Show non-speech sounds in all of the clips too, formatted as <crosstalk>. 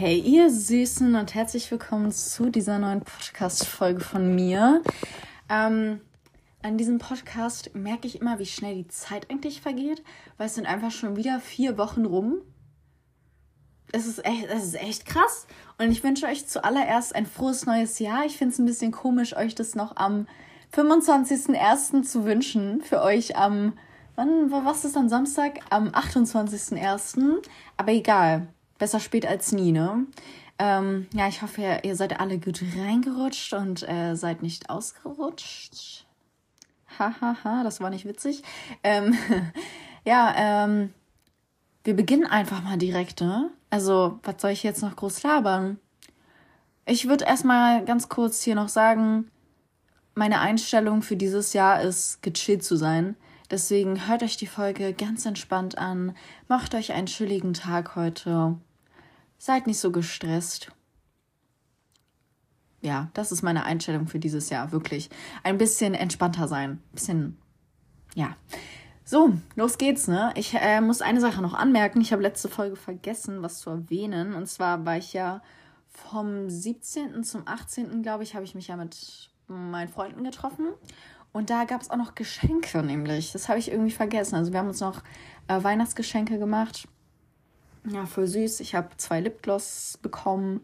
Hey ihr Süßen und herzlich willkommen zu dieser neuen Podcast-Folge von mir. Ähm, an diesem Podcast merke ich immer, wie schnell die Zeit eigentlich vergeht, weil es sind einfach schon wieder vier Wochen rum. Es ist echt, es ist echt krass. Und ich wünsche euch zuallererst ein frohes neues Jahr. Ich finde es ein bisschen komisch, euch das noch am 25.01. zu wünschen. Für euch am, wann, was ist dann Samstag? Am 28.01. Aber egal. Besser spät als nie, ne? Ähm, ja, ich hoffe, ihr seid alle gut reingerutscht und äh, seid nicht ausgerutscht. Hahaha, ha, ha, das war nicht witzig. Ähm, <laughs> ja, ähm, wir beginnen einfach mal direkt, ne? Also, was soll ich jetzt noch groß labern? Ich würde erstmal ganz kurz hier noch sagen, meine Einstellung für dieses Jahr ist, gechillt zu sein. Deswegen hört euch die Folge ganz entspannt an, macht euch einen chilligen Tag heute. Seid nicht so gestresst. Ja, das ist meine Einstellung für dieses Jahr, wirklich. Ein bisschen entspannter sein. Ein bisschen, ja. So, los geht's, ne? Ich äh, muss eine Sache noch anmerken. Ich habe letzte Folge vergessen, was zu erwähnen. Und zwar war ich ja vom 17. zum 18. glaube ich, habe ich mich ja mit meinen Freunden getroffen. Und da gab es auch noch Geschenke, nämlich. Das habe ich irgendwie vergessen. Also wir haben uns noch äh, Weihnachtsgeschenke gemacht. Ja, voll süß. Ich habe zwei Lipgloss bekommen.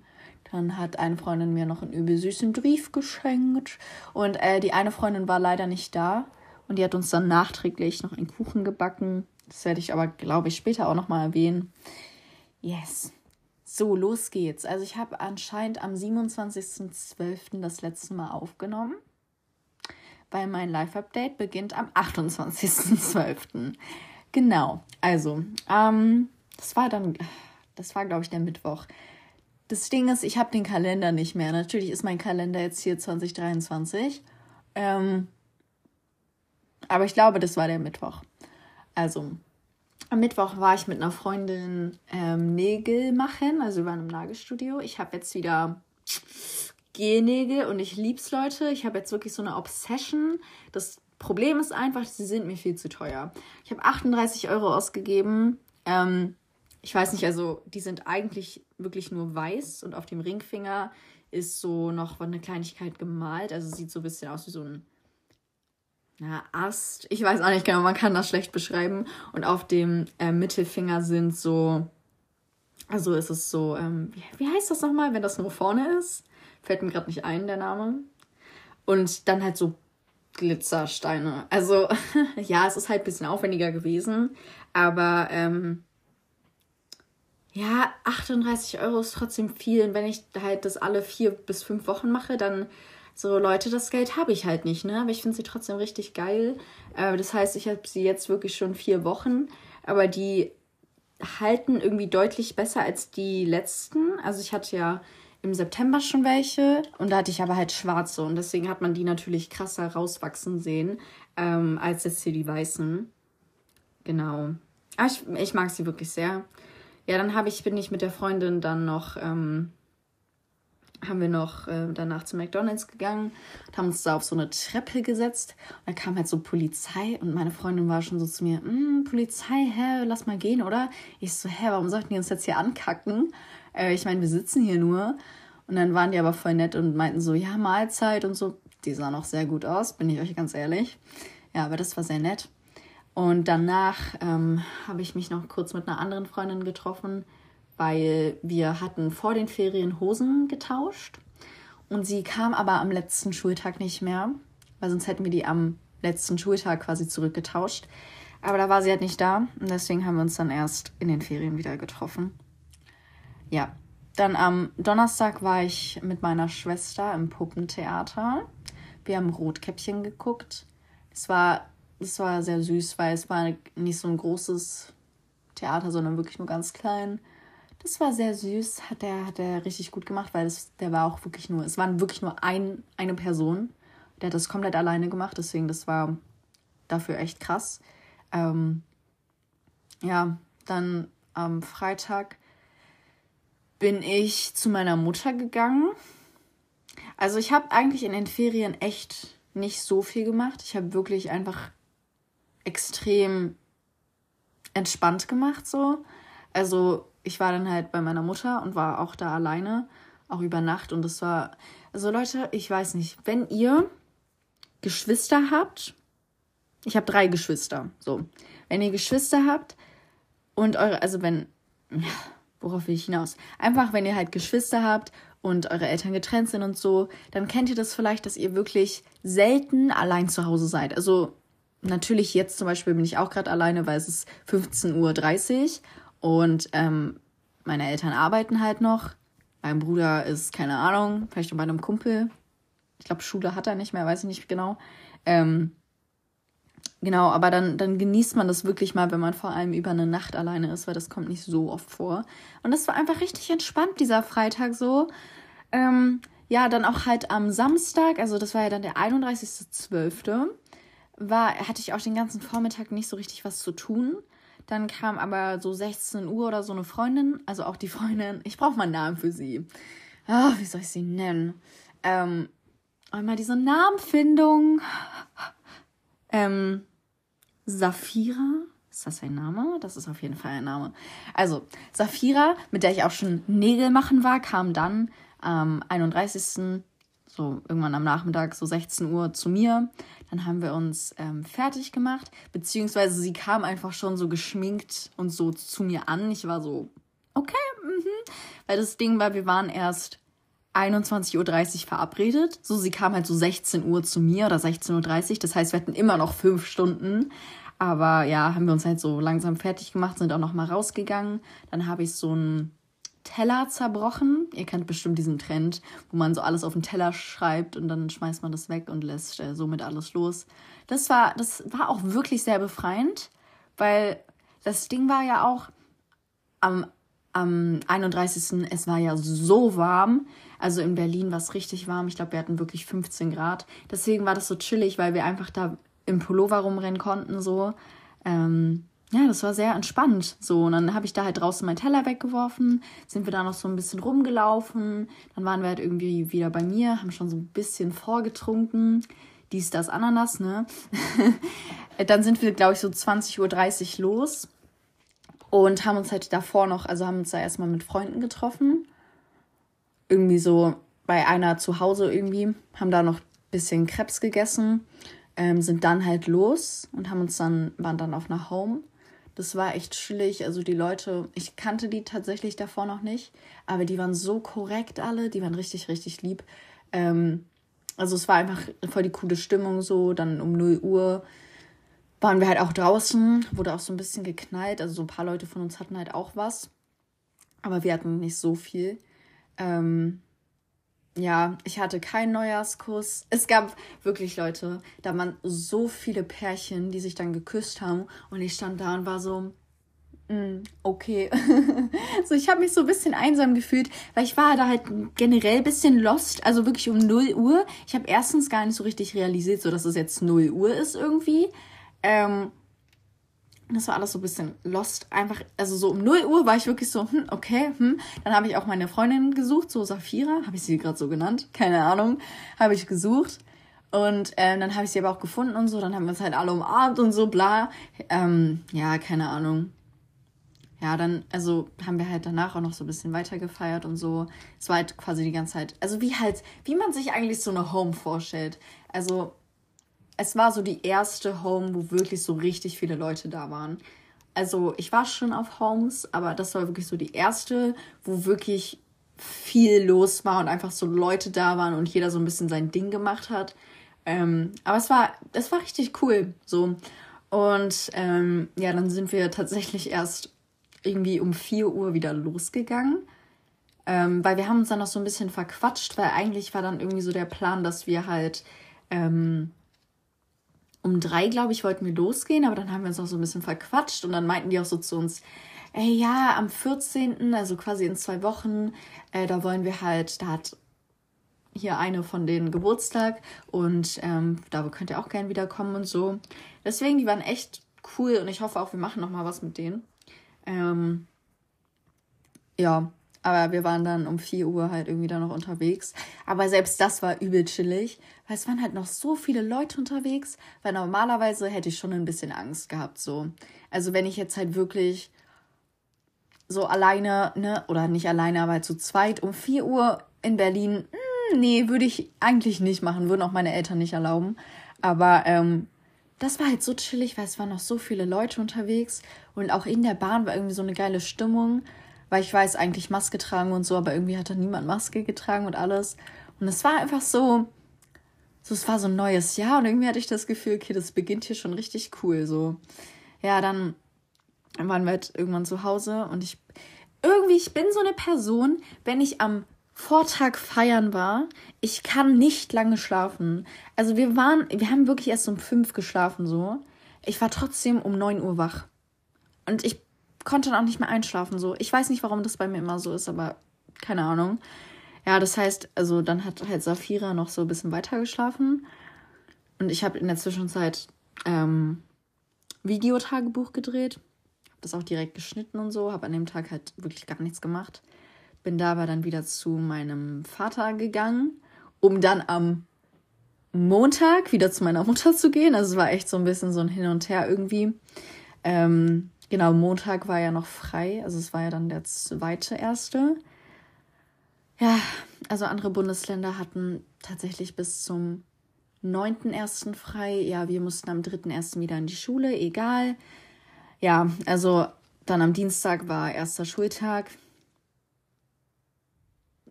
Dann hat eine Freundin mir noch einen übel süßen Brief geschenkt. Und äh, die eine Freundin war leider nicht da. Und die hat uns dann nachträglich noch einen Kuchen gebacken. Das werde ich aber, glaube ich, später auch nochmal erwähnen. Yes. So, los geht's. Also ich habe anscheinend am 27.12. das letzte Mal aufgenommen, weil mein Live-Update beginnt am 28.12. Genau, also, ähm, das war dann, das war, glaube ich, der Mittwoch. Das Ding ist, ich habe den Kalender nicht mehr. Natürlich ist mein Kalender jetzt hier 2023. Ähm, aber ich glaube, das war der Mittwoch. Also, am Mittwoch war ich mit einer Freundin ähm, Nägel machen. Also, wir waren im Nagelstudio. Ich habe jetzt wieder Gelnägel und ich lieb's, Leute. Ich habe jetzt wirklich so eine Obsession. Das Problem ist einfach, sie sind mir viel zu teuer. Ich habe 38 Euro ausgegeben. Ähm, ich weiß nicht, also die sind eigentlich wirklich nur weiß und auf dem Ringfinger ist so noch eine Kleinigkeit gemalt. Also sieht so ein bisschen aus wie so ein na, Ast. Ich weiß auch nicht genau, man kann das schlecht beschreiben. Und auf dem äh, Mittelfinger sind so, also ist es so, ähm, wie, wie heißt das nochmal, wenn das nur vorne ist? Fällt mir gerade nicht ein, der Name. Und dann halt so Glitzersteine. Also, <laughs> ja, es ist halt ein bisschen aufwendiger gewesen. Aber, ähm, ja, 38 Euro ist trotzdem viel. Und wenn ich halt das alle vier bis fünf Wochen mache, dann so, Leute, das Geld habe ich halt nicht, ne? Aber ich finde sie trotzdem richtig geil. Äh, das heißt, ich habe sie jetzt wirklich schon vier Wochen, aber die halten irgendwie deutlich besser als die letzten. Also ich hatte ja im September schon welche und da hatte ich aber halt schwarze und deswegen hat man die natürlich krasser rauswachsen sehen ähm, als jetzt hier die weißen. Genau. Aber ich, ich mag sie wirklich sehr. Ja, dann habe ich, bin ich mit der Freundin dann noch ähm, haben wir noch äh, danach zu McDonalds gegangen und haben uns da auf so eine Treppe gesetzt. Und da kam halt so Polizei und meine Freundin war schon so zu mir, hm, Polizei, hä, lass mal gehen, oder? Ich so, hä, warum sollten die uns jetzt hier ankacken? Äh, ich meine, wir sitzen hier nur. Und dann waren die aber voll nett und meinten so, ja, Mahlzeit und so. Die sah noch sehr gut aus, bin ich euch ganz ehrlich. Ja, aber das war sehr nett. Und danach ähm, habe ich mich noch kurz mit einer anderen Freundin getroffen weil wir hatten vor den Ferien Hosen getauscht und sie kam aber am letzten Schultag nicht mehr, weil sonst hätten wir die am letzten Schultag quasi zurückgetauscht. Aber da war sie halt nicht da und deswegen haben wir uns dann erst in den Ferien wieder getroffen. Ja, dann am Donnerstag war ich mit meiner Schwester im Puppentheater. Wir haben Rotkäppchen geguckt. Es war, es war sehr süß, weil es war nicht so ein großes Theater, sondern wirklich nur ganz klein. Das war sehr süß, hat er hat er richtig gut gemacht, weil es, der war auch wirklich nur, es waren wirklich nur ein, eine Person. Der hat das komplett alleine gemacht, deswegen das war dafür echt krass. Ähm, ja, dann am Freitag bin ich zu meiner Mutter gegangen. Also ich habe eigentlich in den Ferien echt nicht so viel gemacht. Ich habe wirklich einfach extrem entspannt gemacht so. Also ich war dann halt bei meiner Mutter und war auch da alleine, auch über Nacht. Und das war, also Leute, ich weiß nicht, wenn ihr Geschwister habt, ich habe drei Geschwister, so, wenn ihr Geschwister habt und eure, also wenn, <laughs> worauf will ich hinaus? Einfach, wenn ihr halt Geschwister habt und eure Eltern getrennt sind und so, dann kennt ihr das vielleicht, dass ihr wirklich selten allein zu Hause seid. Also natürlich jetzt zum Beispiel bin ich auch gerade alleine, weil es ist 15.30 Uhr und ähm, meine Eltern arbeiten halt noch. Mein Bruder ist, keine Ahnung, vielleicht bei einem Kumpel. Ich glaube, Schule hat er nicht mehr, weiß ich nicht genau. Ähm, genau, aber dann, dann genießt man das wirklich mal, wenn man vor allem über eine Nacht alleine ist, weil das kommt nicht so oft vor. Und das war einfach richtig entspannt, dieser Freitag so. Ähm, ja, dann auch halt am Samstag, also das war ja dann der 31.12., war, hatte ich auch den ganzen Vormittag nicht so richtig was zu tun. Dann kam aber so 16 Uhr oder so eine Freundin, also auch die Freundin, ich brauche mal einen Namen für sie. Ah, wie soll ich sie nennen? Ähm, einmal diese Namenfindung. Ähm, Safira. Ist das ein Name? Das ist auf jeden Fall ein Name. Also, Safira, mit der ich auch schon Nägel machen war, kam dann am 31 so irgendwann am Nachmittag, so 16 Uhr zu mir. Dann haben wir uns ähm, fertig gemacht, beziehungsweise sie kam einfach schon so geschminkt und so zu mir an. Ich war so, okay, mhm. Weil das Ding war, wir waren erst 21.30 Uhr verabredet. So, sie kam halt so 16 Uhr zu mir oder 16.30 Uhr. Das heißt, wir hatten immer noch fünf Stunden. Aber ja, haben wir uns halt so langsam fertig gemacht, sind auch noch mal rausgegangen. Dann habe ich so ein Teller zerbrochen. Ihr kennt bestimmt diesen Trend, wo man so alles auf den Teller schreibt und dann schmeißt man das weg und lässt äh, somit alles los. Das war, das war auch wirklich sehr befreiend, weil das Ding war ja auch am, am 31. Es war ja so warm. Also in Berlin war es richtig warm. Ich glaube, wir hatten wirklich 15 Grad. Deswegen war das so chillig, weil wir einfach da im Pullover rumrennen konnten, so. Ähm, ja, das war sehr entspannt. So, und dann habe ich da halt draußen meinen Teller weggeworfen, sind wir da noch so ein bisschen rumgelaufen. Dann waren wir halt irgendwie wieder bei mir, haben schon so ein bisschen vorgetrunken. Dies, das, Ananas, ne? <laughs> dann sind wir, glaube ich, so 20.30 Uhr los und haben uns halt davor noch, also haben uns da erstmal mit Freunden getroffen. Irgendwie so bei einer zu Hause irgendwie, haben da noch ein bisschen Krebs gegessen, ähm, sind dann halt los und haben uns dann, waren dann auf einer Home das war echt chillig. Also die Leute, ich kannte die tatsächlich davor noch nicht, aber die waren so korrekt alle, die waren richtig, richtig lieb. Ähm, also es war einfach voll die coole Stimmung so. Dann um 0 Uhr waren wir halt auch draußen, wurde auch so ein bisschen geknallt. Also so ein paar Leute von uns hatten halt auch was. Aber wir hatten nicht so viel. Ähm, ja, ich hatte keinen Neujahrskuss. Es gab wirklich Leute, da waren so viele Pärchen, die sich dann geküsst haben und ich stand da und war so, mm, okay. <laughs> so, ich habe mich so ein bisschen einsam gefühlt, weil ich war da halt generell ein bisschen lost, also wirklich um 0 Uhr. Ich habe erstens gar nicht so richtig realisiert, so dass es jetzt 0 Uhr ist irgendwie. Ähm, das war alles so ein bisschen lost. Einfach, also so um 0 Uhr war ich wirklich so, hm, okay, hm. Dann habe ich auch meine Freundin gesucht, so Safira, habe ich sie gerade so genannt, keine Ahnung, habe ich gesucht. Und ähm, dann habe ich sie aber auch gefunden und so. Dann haben wir uns halt alle umarmt und so, bla. Ähm, ja, keine Ahnung. Ja, dann, also haben wir halt danach auch noch so ein bisschen weiter gefeiert und so. Es war halt quasi die ganze Zeit, also wie halt, wie man sich eigentlich so eine Home vorstellt. Also es war so die erste Home, wo wirklich so richtig viele Leute da waren. Also ich war schon auf Homes, aber das war wirklich so die erste, wo wirklich viel los war und einfach so Leute da waren und jeder so ein bisschen sein Ding gemacht hat. Ähm, aber es war, es war richtig cool. So. Und ähm, ja, dann sind wir tatsächlich erst irgendwie um 4 Uhr wieder losgegangen. Ähm, weil wir haben uns dann noch so ein bisschen verquatscht, weil eigentlich war dann irgendwie so der Plan, dass wir halt ähm, um drei, glaube ich, wollten wir losgehen, aber dann haben wir uns auch so ein bisschen verquatscht und dann meinten die auch so zu uns, ey, ja, am 14., also quasi in zwei Wochen, äh, da wollen wir halt, da hat hier eine von denen Geburtstag und ähm, da könnt ihr auch gerne wiederkommen und so. Deswegen, die waren echt cool und ich hoffe auch, wir machen nochmal was mit denen. Ähm, ja, aber wir waren dann um 4 Uhr halt irgendwie da noch unterwegs. Aber selbst das war übel chillig, weil es waren halt noch so viele Leute unterwegs, weil normalerweise hätte ich schon ein bisschen Angst gehabt, so. Also wenn ich jetzt halt wirklich so alleine, ne, oder nicht alleine, aber halt zu zweit um 4 Uhr in Berlin, mh, hm, nee, würde ich eigentlich nicht machen, würden auch meine Eltern nicht erlauben. Aber ähm, das war halt so chillig, weil es waren noch so viele Leute unterwegs und auch in der Bahn war irgendwie so eine geile Stimmung, weil ich weiß eigentlich Maske tragen und so, aber irgendwie hat da niemand Maske getragen und alles. Und es war einfach so, so, es war so ein neues Jahr und irgendwie hatte ich das Gefühl, okay, das beginnt hier schon richtig cool, so. Ja, dann waren wir halt irgendwann zu Hause und ich, irgendwie, ich bin so eine Person, wenn ich am Vortag feiern war, ich kann nicht lange schlafen. Also wir waren, wir haben wirklich erst um fünf geschlafen, so. Ich war trotzdem um neun Uhr wach. Und ich konnte dann auch nicht mehr einschlafen, so. Ich weiß nicht, warum das bei mir immer so ist, aber keine Ahnung. Ja, das heißt, also dann hat halt Safira noch so ein bisschen weiter geschlafen. Und ich habe in der Zwischenzeit ähm, Videotagebuch gedreht. Habe das auch direkt geschnitten und so. Habe an dem Tag halt wirklich gar nichts gemacht. Bin da aber dann wieder zu meinem Vater gegangen, um dann am Montag wieder zu meiner Mutter zu gehen. Also es war echt so ein bisschen so ein Hin und Her irgendwie. Ähm, genau, Montag war ja noch frei. Also es war ja dann der zweite erste. Ja, also andere Bundesländer hatten tatsächlich bis zum 9.1. frei. Ja, wir mussten am 3.1. wieder in die Schule, egal. Ja, also dann am Dienstag war erster Schultag.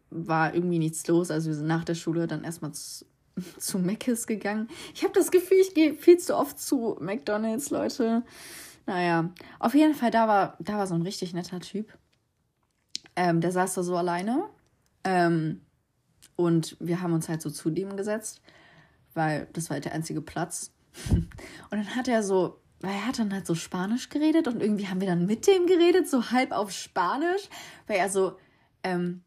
War irgendwie nichts los. Also wir sind nach der Schule dann erstmal zu, <laughs> zu Mc's gegangen. Ich habe das Gefühl, ich gehe viel zu oft zu McDonalds, Leute. Naja, auf jeden Fall, da war, da war so ein richtig netter Typ. Ähm, der saß da so alleine ähm, und wir haben uns halt so zu dem gesetzt, weil das war halt der einzige Platz. <laughs> und dann hat er so, weil er hat dann halt so Spanisch geredet und irgendwie haben wir dann mit dem geredet, so halb auf Spanisch, weil er so, ähm,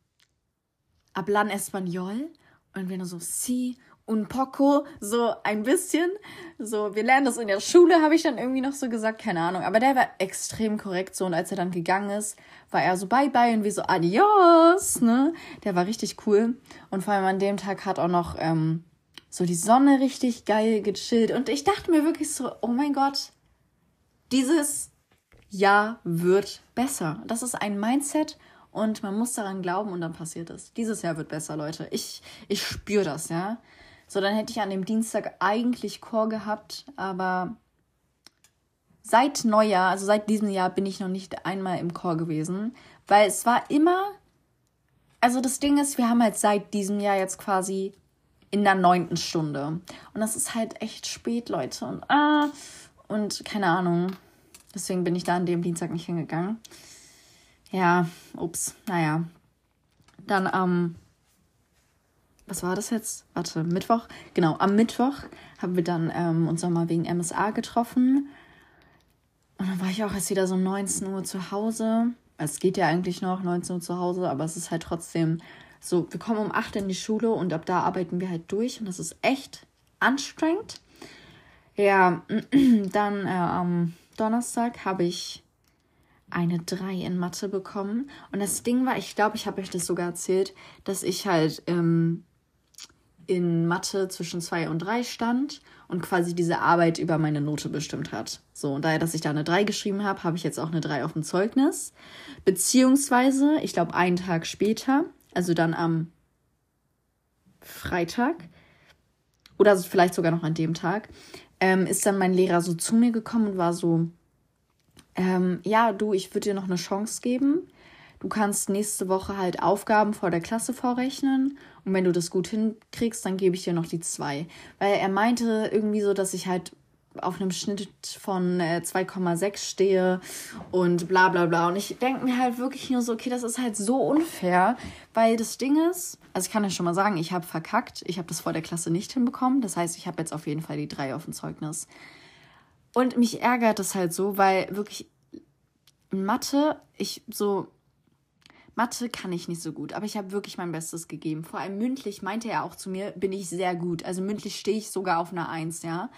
hablan español und wir nur so, sí, un poco, so ein bisschen. So, wir lernen das in der Schule, habe ich dann irgendwie noch so gesagt, keine Ahnung. Aber der war extrem korrekt so und als er dann gegangen ist, war er so bye bye und wir so adios, ne? Der war richtig cool. Und vor allem an dem Tag hat auch noch ähm, so die Sonne richtig geil gechillt. Und ich dachte mir wirklich so, oh mein Gott, dieses Jahr wird besser. Das ist ein Mindset und man muss daran glauben und dann passiert es. Dieses Jahr wird besser, Leute. Ich, ich spüre das, ja. So, dann hätte ich an dem Dienstag eigentlich Chor gehabt, aber seit Neujahr, also seit diesem Jahr, bin ich noch nicht einmal im Chor gewesen, weil es war immer, also das Ding ist, wir haben halt seit diesem Jahr jetzt quasi in der neunten Stunde. Und das ist halt echt spät, Leute. Und ah, und keine Ahnung. Deswegen bin ich da an dem Dienstag nicht hingegangen. Ja, ups, naja. Dann am ähm, was war das jetzt? Warte, Mittwoch? Genau, am Mittwoch haben wir dann ähm, uns nochmal wegen MSA getroffen. Und dann war ich auch erst wieder so 19 Uhr zu Hause. Es geht ja eigentlich noch 19 Uhr zu Hause, aber es ist halt trotzdem so, wir kommen um 8 in die Schule und ab da arbeiten wir halt durch und das ist echt anstrengend. Ja, <clears throat> dann äh, am Donnerstag habe ich eine 3 in Mathe bekommen. Und das Ding war, ich glaube, ich habe euch das sogar erzählt, dass ich halt ähm, in Mathe zwischen zwei und drei stand und quasi diese Arbeit über meine Note bestimmt hat. So, und daher, dass ich da eine 3 geschrieben habe, habe ich jetzt auch eine 3 auf dem Zeugnis. Beziehungsweise, ich glaube, einen Tag später, also dann am Freitag oder vielleicht sogar noch an dem Tag, ähm, ist dann mein Lehrer so zu mir gekommen und war so, ähm, ja, du, ich würde dir noch eine Chance geben. Du kannst nächste Woche halt Aufgaben vor der Klasse vorrechnen und wenn du das gut hinkriegst, dann gebe ich dir noch die zwei. Weil er meinte irgendwie so, dass ich halt auf einem Schnitt von äh, 2,6 stehe und bla bla bla. Und ich denke mir halt wirklich nur so, okay, das ist halt so unfair, weil das Ding ist, also ich kann ja schon mal sagen, ich habe verkackt. Ich habe das vor der Klasse nicht hinbekommen. Das heißt, ich habe jetzt auf jeden Fall die drei auf dem Zeugnis. Und mich ärgert das halt so, weil wirklich Mathe ich so Mathe kann ich nicht so gut, aber ich habe wirklich mein Bestes gegeben. Vor allem mündlich meinte er auch zu mir, bin ich sehr gut. Also mündlich stehe ich sogar auf einer Eins, ja.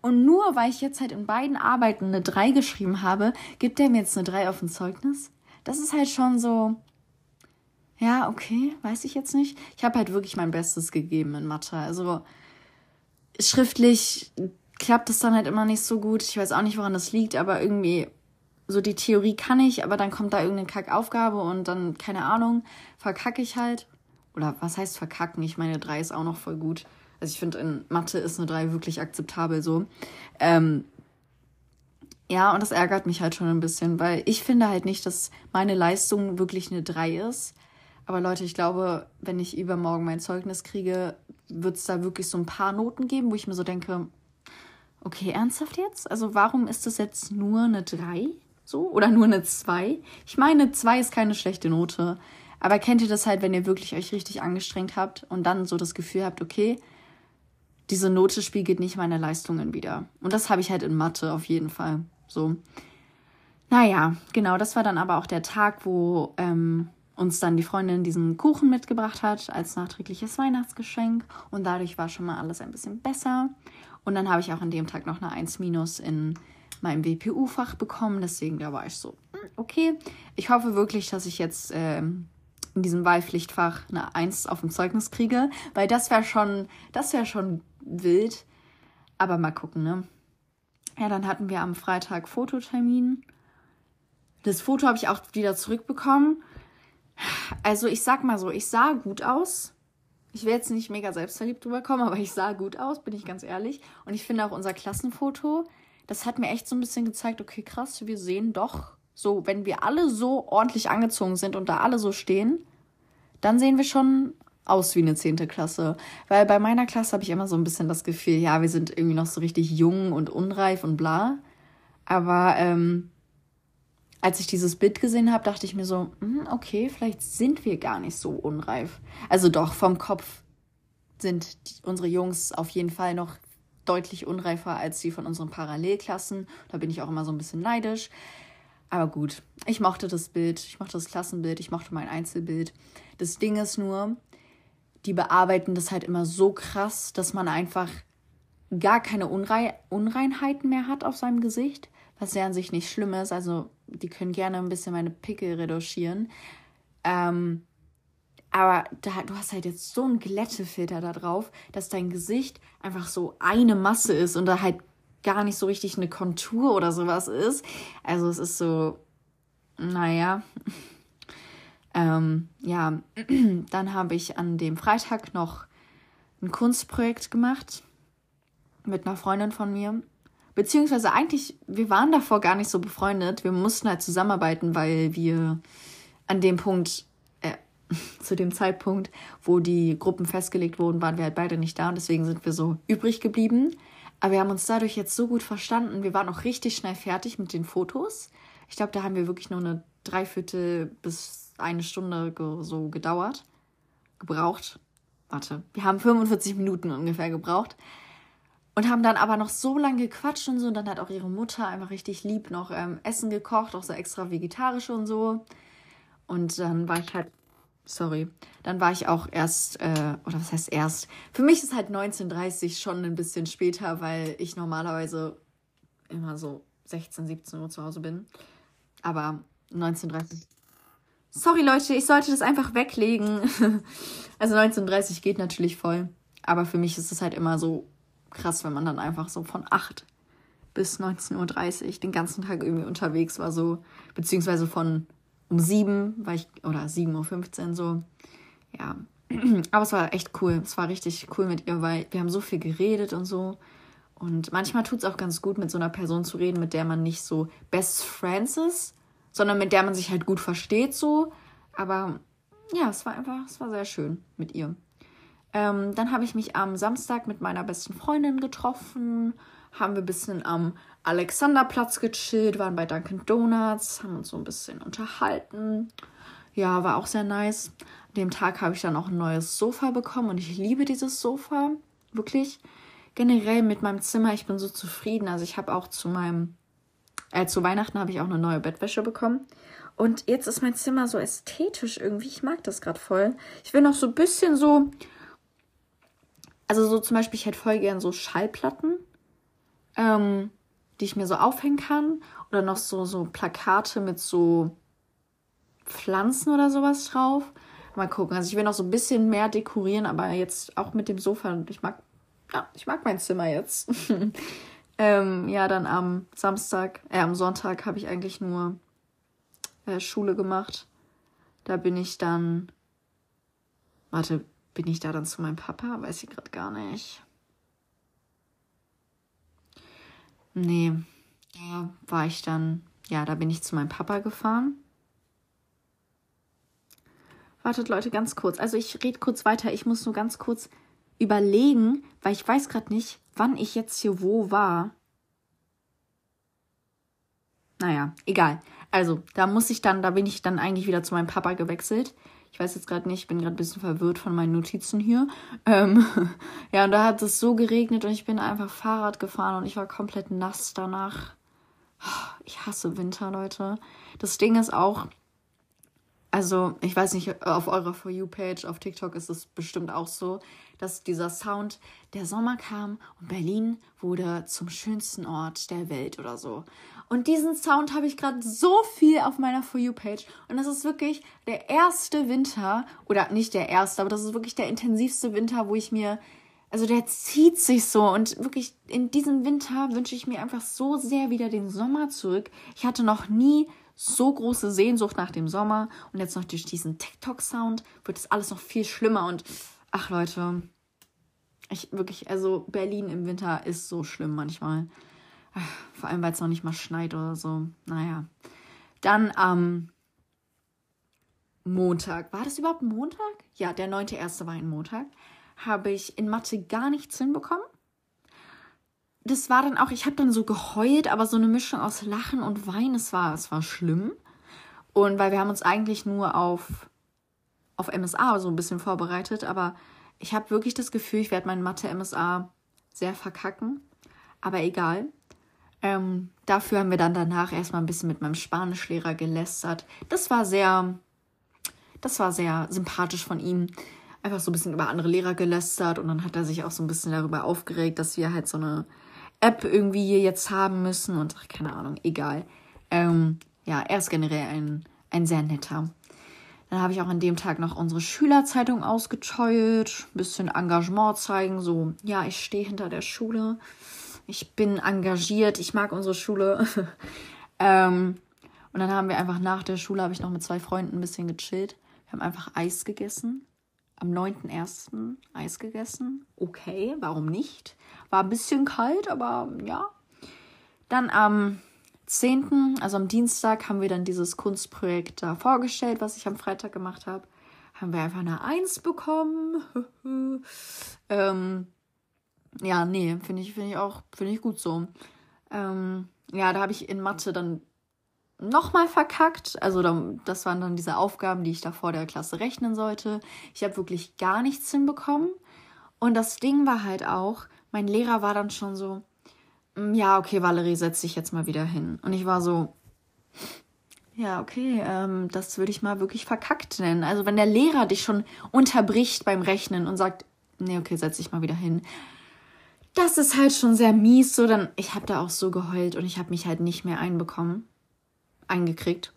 Und nur weil ich jetzt halt in beiden Arbeiten eine 3 geschrieben habe, gibt er mir jetzt eine 3 auf ein Zeugnis? Das ist halt schon so. Ja, okay, weiß ich jetzt nicht. Ich habe halt wirklich mein Bestes gegeben in Mathe. Also schriftlich klappt es dann halt immer nicht so gut. Ich weiß auch nicht, woran das liegt, aber irgendwie so die Theorie kann ich, aber dann kommt da irgendeine Kackaufgabe und dann, keine Ahnung, verkacke ich halt. Oder was heißt verkacken? Ich meine, drei ist auch noch voll gut. Also ich finde, in Mathe ist eine drei wirklich akzeptabel so. Ähm, ja, und das ärgert mich halt schon ein bisschen, weil ich finde halt nicht, dass meine Leistung wirklich eine drei ist. Aber Leute, ich glaube, wenn ich übermorgen mein Zeugnis kriege, wird es da wirklich so ein paar Noten geben, wo ich mir so denke, okay, ernsthaft jetzt? Also warum ist das jetzt nur eine 3? So? Oder nur eine 2? Ich meine, 2 ist keine schlechte Note. Aber kennt ihr das halt, wenn ihr wirklich euch richtig angestrengt habt und dann so das Gefühl habt, okay, diese Note spiegelt nicht meine Leistungen wieder. Und das habe ich halt in Mathe auf jeden Fall. So. Naja, genau, das war dann aber auch der Tag, wo ähm, uns dann die Freundin diesen Kuchen mitgebracht hat als nachträgliches Weihnachtsgeschenk. Und dadurch war schon mal alles ein bisschen besser. Und dann habe ich auch an dem Tag noch eine 1 minus in meinem WPU-Fach bekommen. Deswegen, da war ich so, hm, okay. Ich hoffe wirklich, dass ich jetzt äh, in diesem Wahlpflichtfach eine 1 auf dem Zeugnis kriege, weil das wäre schon, das wäre schon wild. Aber mal gucken, ne? Ja, dann hatten wir am Freitag Fototermin. Das Foto habe ich auch wieder zurückbekommen. Also ich sag mal so, ich sah gut aus. Ich will jetzt nicht mega selbstverliebt drüber kommen, aber ich sah gut aus, bin ich ganz ehrlich. Und ich finde auch unser Klassenfoto, das hat mir echt so ein bisschen gezeigt, okay, krass, wir sehen doch so, wenn wir alle so ordentlich angezogen sind und da alle so stehen, dann sehen wir schon aus wie eine zehnte Klasse. Weil bei meiner Klasse habe ich immer so ein bisschen das Gefühl, ja, wir sind irgendwie noch so richtig jung und unreif und bla. Aber ähm, als ich dieses Bild gesehen habe, dachte ich mir so, hm, okay, vielleicht sind wir gar nicht so unreif. Also doch, vom Kopf sind die, unsere Jungs auf jeden Fall noch deutlich unreifer als die von unseren Parallelklassen. Da bin ich auch immer so ein bisschen neidisch. Aber gut, ich mochte das Bild, ich mochte das Klassenbild, ich mochte mein Einzelbild. Das Ding ist nur, die bearbeiten das halt immer so krass, dass man einfach gar keine Unrei Unreinheiten mehr hat auf seinem Gesicht, was ja an sich nicht schlimm ist. Also die können gerne ein bisschen meine Pickel reduzieren. Ähm, aber da, du hast halt jetzt so einen Glättefilter da drauf, dass dein Gesicht einfach so eine Masse ist und da halt gar nicht so richtig eine Kontur oder sowas ist. Also es ist so, naja. <laughs> Ähm, ja, <clears throat> dann habe ich an dem Freitag noch ein Kunstprojekt gemacht mit einer Freundin von mir. Beziehungsweise eigentlich, wir waren davor gar nicht so befreundet. Wir mussten halt zusammenarbeiten, weil wir an dem Punkt, <laughs> zu dem Zeitpunkt, wo die Gruppen festgelegt wurden, waren wir halt beide nicht da und deswegen sind wir so übrig geblieben. Aber wir haben uns dadurch jetzt so gut verstanden. Wir waren auch richtig schnell fertig mit den Fotos. Ich glaube, da haben wir wirklich nur eine Dreiviertel bis eine Stunde so gedauert. Gebraucht. Warte, wir haben 45 Minuten ungefähr gebraucht. Und haben dann aber noch so lange gequatscht und so. Und dann hat auch ihre Mutter einfach richtig lieb noch ähm, Essen gekocht, auch so extra vegetarisch und so. Und dann war ich halt, sorry, dann war ich auch erst, äh, oder was heißt erst? Für mich ist halt 19.30 schon ein bisschen später, weil ich normalerweise immer so 16, 17 Uhr zu Hause bin. Aber 19.30 Sorry Leute, ich sollte das einfach weglegen. <laughs> also 19.30 geht natürlich voll. Aber für mich ist es halt immer so krass, wenn man dann einfach so von 8 bis 19.30 Uhr den ganzen Tag irgendwie unterwegs war, so, beziehungsweise von um 7 war ich, oder 7.15 Uhr so. Ja. <clears throat> Aber es war echt cool. Es war richtig cool mit ihr, weil wir haben so viel geredet und so. Und manchmal tut es auch ganz gut, mit so einer Person zu reden, mit der man nicht so Best Friends ist, sondern mit der man sich halt gut versteht so. Aber ja, es war einfach, es war sehr schön mit ihr. Ähm, dann habe ich mich am Samstag mit meiner besten Freundin getroffen, haben wir ein bisschen am Alexanderplatz gechillt, waren bei Dunkin' Donuts, haben uns so ein bisschen unterhalten. Ja, war auch sehr nice. An dem Tag habe ich dann auch ein neues Sofa bekommen und ich liebe dieses Sofa. Wirklich. Generell mit meinem Zimmer, ich bin so zufrieden. Also ich habe auch zu meinem äh, zu Weihnachten habe ich auch eine neue Bettwäsche bekommen. Und jetzt ist mein Zimmer so ästhetisch irgendwie. Ich mag das gerade voll. Ich will noch so ein bisschen so. Also so zum Beispiel, ich hätte voll gern so Schallplatten, ähm, die ich mir so aufhängen kann. Oder noch so, so Plakate mit so Pflanzen oder sowas drauf. Mal gucken. Also ich will noch so ein bisschen mehr dekorieren, aber jetzt auch mit dem Sofa. Ich mag, ja, ich mag mein Zimmer jetzt. <laughs> ähm, ja, dann am Samstag, äh, am Sonntag habe ich eigentlich nur äh, Schule gemacht. Da bin ich dann. Warte, bin ich da dann zu meinem Papa? Weiß ich gerade gar nicht. Nee, da war ich dann. Ja, da bin ich zu meinem Papa gefahren. Wartet, Leute, ganz kurz. Also ich rede kurz weiter. Ich muss nur ganz kurz überlegen, weil ich weiß gerade nicht, wann ich jetzt hier wo war. Naja, egal. Also, da muss ich dann, da bin ich dann eigentlich wieder zu meinem Papa gewechselt. Ich weiß jetzt gerade nicht, ich bin gerade ein bisschen verwirrt von meinen Notizen hier. Ähm, <laughs> ja, und da hat es so geregnet und ich bin einfach Fahrrad gefahren und ich war komplett nass danach. <sighs> Ich hasse Winter, Leute. Das Ding ist auch, also ich weiß nicht, auf eurer For You-Page auf TikTok ist es bestimmt auch so, dass dieser Sound, der Sommer kam und Berlin wurde zum schönsten Ort der Welt oder so. Und diesen Sound habe ich gerade so viel auf meiner For You-Page. Und das ist wirklich der erste Winter, oder nicht der erste, aber das ist wirklich der intensivste Winter, wo ich mir, also der zieht sich so. Und wirklich in diesem Winter wünsche ich mir einfach so sehr wieder den Sommer zurück. Ich hatte noch nie so große Sehnsucht nach dem Sommer. Und jetzt noch durch diesen TikTok-Sound wird es alles noch viel schlimmer. Und ach Leute, ich wirklich, also Berlin im Winter ist so schlimm manchmal. Vor allem, weil es noch nicht mal schneit oder so. Naja. Dann am Montag. War das überhaupt Montag? Ja, der 9.1. war ein Montag. Habe ich in Mathe gar nichts hinbekommen. Das war dann auch, ich habe dann so geheult, aber so eine Mischung aus Lachen und Weinen. Es war, es war schlimm. Und weil wir haben uns eigentlich nur auf, auf MSA so ein bisschen vorbereitet, aber ich habe wirklich das Gefühl, ich werde mein Mathe-MSA sehr verkacken. Aber egal. Ähm, dafür haben wir dann danach erstmal ein bisschen mit meinem Spanischlehrer gelästert. Das war sehr, das war sehr sympathisch von ihm. Einfach so ein bisschen über andere Lehrer gelästert und dann hat er sich auch so ein bisschen darüber aufgeregt, dass wir halt so eine App irgendwie hier jetzt haben müssen und ach, keine Ahnung, egal. Ähm, ja, er ist generell ein, ein sehr netter. Dann habe ich auch an dem Tag noch unsere Schülerzeitung ausgescheut, ein bisschen Engagement zeigen, so, ja, ich stehe hinter der Schule ich bin engagiert, ich mag unsere Schule. <laughs> ähm, und dann haben wir einfach nach der Schule, habe ich noch mit zwei Freunden ein bisschen gechillt. Wir haben einfach Eis gegessen. Am 9.1. Eis gegessen. Okay, warum nicht? War ein bisschen kalt, aber ja. Dann am 10., also am Dienstag, haben wir dann dieses Kunstprojekt da vorgestellt, was ich am Freitag gemacht habe. Haben wir einfach eine Eins bekommen. <laughs> ähm, ja, nee, finde ich, finde ich auch, finde ich gut so. Ähm, ja, da habe ich in Mathe dann nochmal verkackt. Also das waren dann diese Aufgaben, die ich da vor der Klasse rechnen sollte. Ich habe wirklich gar nichts hinbekommen. Und das Ding war halt auch, mein Lehrer war dann schon so, ja, okay, Valerie, setz dich jetzt mal wieder hin. Und ich war so, ja, okay, ähm, das würde ich mal wirklich verkackt nennen. Also wenn der Lehrer dich schon unterbricht beim Rechnen und sagt, nee, okay, setz dich mal wieder hin, das ist halt schon sehr mies. So, dann, ich habe da auch so geheult und ich habe mich halt nicht mehr einbekommen, eingekriegt.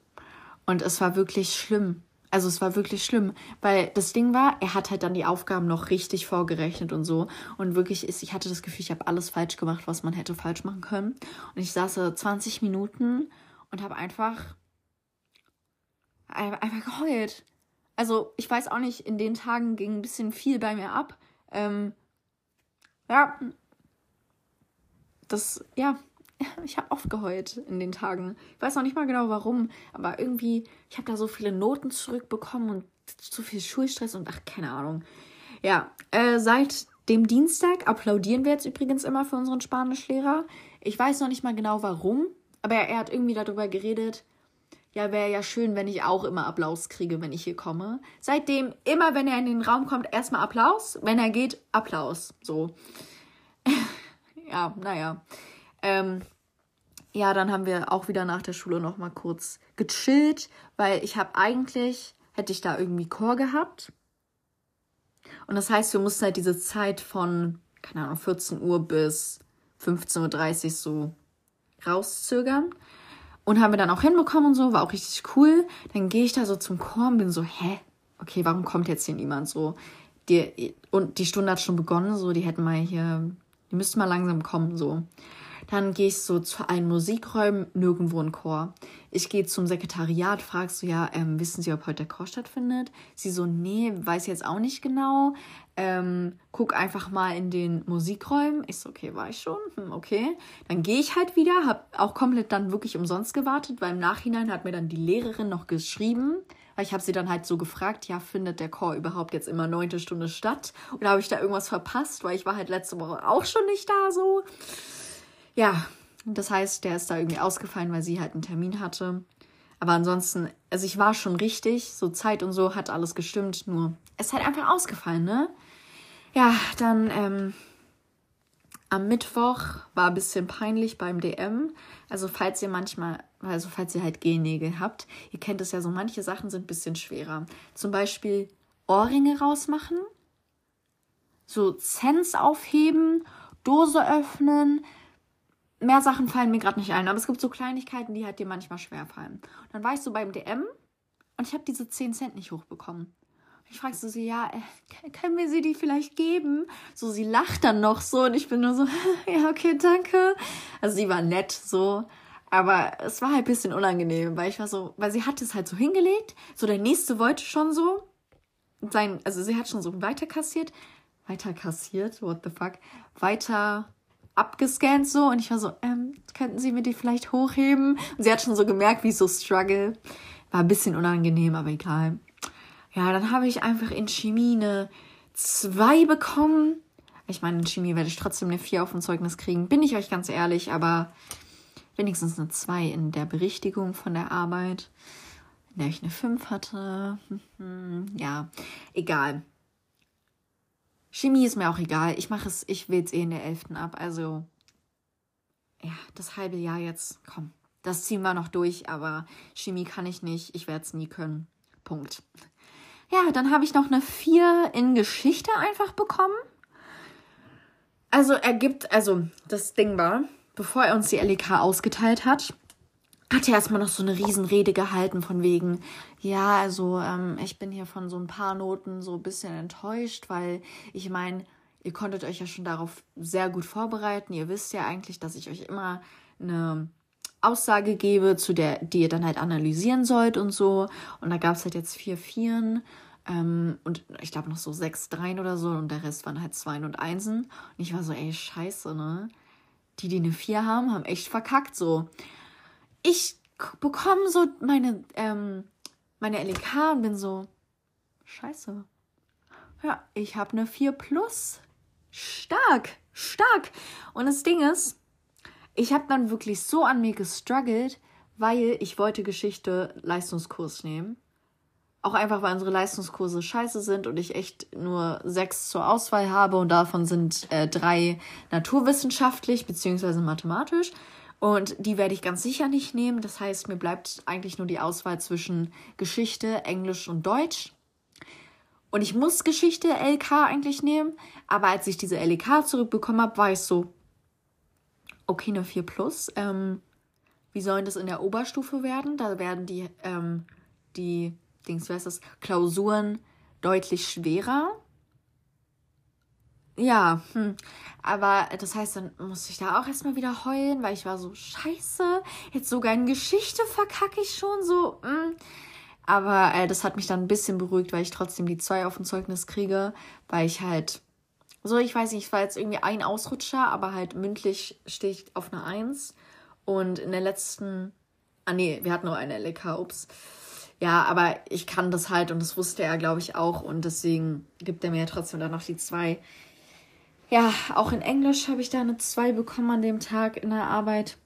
Und es war wirklich schlimm. Also es war wirklich schlimm, weil das Ding war, er hat halt dann die Aufgaben noch richtig vorgerechnet und so. Und wirklich ist, ich hatte das Gefühl, ich habe alles falsch gemacht, was man hätte falsch machen können. Und ich saß so 20 Minuten und habe einfach, einfach geheult. Also ich weiß auch nicht, in den Tagen ging ein bisschen viel bei mir ab. Ähm, ja, das, ja, <laughs> ich habe oft geheult in den Tagen. Ich weiß noch nicht mal genau warum, aber irgendwie, ich habe da so viele Noten zurückbekommen und zu viel Schulstress und ach, keine Ahnung. Ja, äh, seit dem Dienstag applaudieren wir jetzt übrigens immer für unseren Spanischlehrer. Ich weiß noch nicht mal genau warum, aber er, er hat irgendwie darüber geredet. Ja, wäre ja schön, wenn ich auch immer Applaus kriege, wenn ich hier komme. Seitdem, immer wenn er in den Raum kommt, erstmal Applaus. Wenn er geht, Applaus. So <laughs> ja, naja. Ähm, ja, dann haben wir auch wieder nach der Schule noch mal kurz gechillt, weil ich habe eigentlich, hätte ich da irgendwie Chor gehabt. Und das heißt, wir mussten halt diese Zeit von, keine Ahnung, 14 Uhr bis 15.30 Uhr so rauszögern. Und haben wir dann auch hinbekommen und so, war auch richtig cool. Dann gehe ich da so zum Chor und bin so, hä? Okay, warum kommt jetzt hier niemand so? Die, und die Stunde hat schon begonnen, so, die hätten mal hier die müssten mal langsam kommen, so. Dann gehe ich so zu einem Musikräumen, nirgendwo ein Chor. Ich gehe zum Sekretariat, frage so, ja, ähm, wissen Sie, ob heute der Chor stattfindet? Sie so, nee, weiß jetzt auch nicht genau. Ähm, guck einfach mal in den Musikräumen. Ich so, okay, war ich schon? Hm, okay. Dann gehe ich halt wieder, habe auch komplett dann wirklich umsonst gewartet, weil im Nachhinein hat mir dann die Lehrerin noch geschrieben, weil ich habe sie dann halt so gefragt, ja, findet der Chor überhaupt jetzt immer neunte Stunde statt? Oder habe ich da irgendwas verpasst? Weil ich war halt letzte Woche auch schon nicht da so. Ja, das heißt, der ist da irgendwie ausgefallen, weil sie halt einen Termin hatte. Aber ansonsten, also ich war schon richtig, so Zeit und so hat alles gestimmt, nur es ist halt einfach ausgefallen, ne? Ja, dann ähm, am Mittwoch war ein bisschen peinlich beim DM. Also falls ihr manchmal, also falls ihr halt Gelnägel habt, ihr kennt es ja so, manche Sachen sind ein bisschen schwerer. Zum Beispiel Ohrringe rausmachen, so Zens aufheben, Dose öffnen, mehr Sachen fallen mir gerade nicht ein, aber es gibt so Kleinigkeiten, die halt dir manchmal schwer fallen. Dann war ich so beim DM und ich habe diese 10 Cent nicht hochbekommen. Ich frage so sie, ja, äh, können wir sie die vielleicht geben? So, sie lacht dann noch so und ich bin nur so, <laughs> ja, okay, danke. Also sie war nett so, aber es war halt ein bisschen unangenehm, weil ich war so, weil sie hat es halt so hingelegt, so der nächste wollte schon so sein, also sie hat schon so weiter kassiert, weiter kassiert, what the fuck, weiter abgescannt so und ich war so, ähm, könnten Sie mir die vielleicht hochheben? Und sie hat schon so gemerkt, wie ich so struggle. War ein bisschen unangenehm, aber egal. Ja, dann habe ich einfach in Chemie eine 2 bekommen. Ich meine, in Chemie werde ich trotzdem eine 4 auf dem Zeugnis kriegen, bin ich euch ganz ehrlich, aber wenigstens eine 2 in der Berichtigung von der Arbeit, in der ich eine 5 hatte. <laughs> Ja, egal. Chemie ist mir auch egal. Ich mache es, ich will es eh in der 11. ab. Also, ja, das halbe Jahr jetzt, komm, das ziehen wir noch durch, aber Chemie kann ich nicht. Ich werde es nie können. Punkt. Ja, dann habe ich noch eine 4 in Geschichte einfach bekommen. Also er gibt, also das Ding war, bevor er uns die LEK ausgeteilt hat, hat er erstmal noch so eine Riesenrede gehalten von wegen, ja, also ähm, ich bin hier von so ein paar Noten so ein bisschen enttäuscht, weil ich meine, ihr konntet euch ja schon darauf sehr gut vorbereiten. Ihr wisst ja eigentlich, dass ich euch immer eine Aussage gebe, zu der, die ihr dann halt analysieren sollt und so. Und da gab es halt jetzt vier Vieren ähm, und ich glaube noch so sechs Dreien oder so und der Rest waren halt Zweien und Einsen. Und ich war so, ey, scheiße, ne? Die, die eine Vier haben, haben echt verkackt so ich bekomme so meine, ähm, meine LEK und bin so, scheiße. Ja, ich habe eine 4 plus. Stark, stark. Und das Ding ist, ich habe dann wirklich so an mir gestruggelt, weil ich wollte Geschichte Leistungskurs nehmen. Auch einfach, weil unsere Leistungskurse scheiße sind und ich echt nur sechs zur Auswahl habe und davon sind äh, drei naturwissenschaftlich bzw. mathematisch. Und die werde ich ganz sicher nicht nehmen. Das heißt, mir bleibt eigentlich nur die Auswahl zwischen Geschichte, Englisch und Deutsch. Und ich muss Geschichte LK eigentlich nehmen. Aber als ich diese LK zurückbekommen habe, war ich so, okay, eine 4 plus. Ähm, wie sollen das in der Oberstufe werden? Da werden die, ähm, die Dings, wie heißt das, Klausuren deutlich schwerer. Ja, hm. aber das heißt, dann musste ich da auch erstmal wieder heulen, weil ich war so, scheiße, jetzt sogar in Geschichte verkacke ich schon so. Hm. Aber äh, das hat mich dann ein bisschen beruhigt, weil ich trotzdem die zwei auf dem Zeugnis kriege, weil ich halt, so, ich weiß nicht, ich war jetzt irgendwie ein Ausrutscher, aber halt mündlich stehe ich auf einer Eins. Und in der letzten, ah nee, wir hatten nur eine LK, ups. Ja, aber ich kann das halt und das wusste er, glaube ich, auch. Und deswegen gibt er mir ja trotzdem dann noch die zwei ja, auch in Englisch habe ich da eine 2 bekommen an dem Tag in der Arbeit.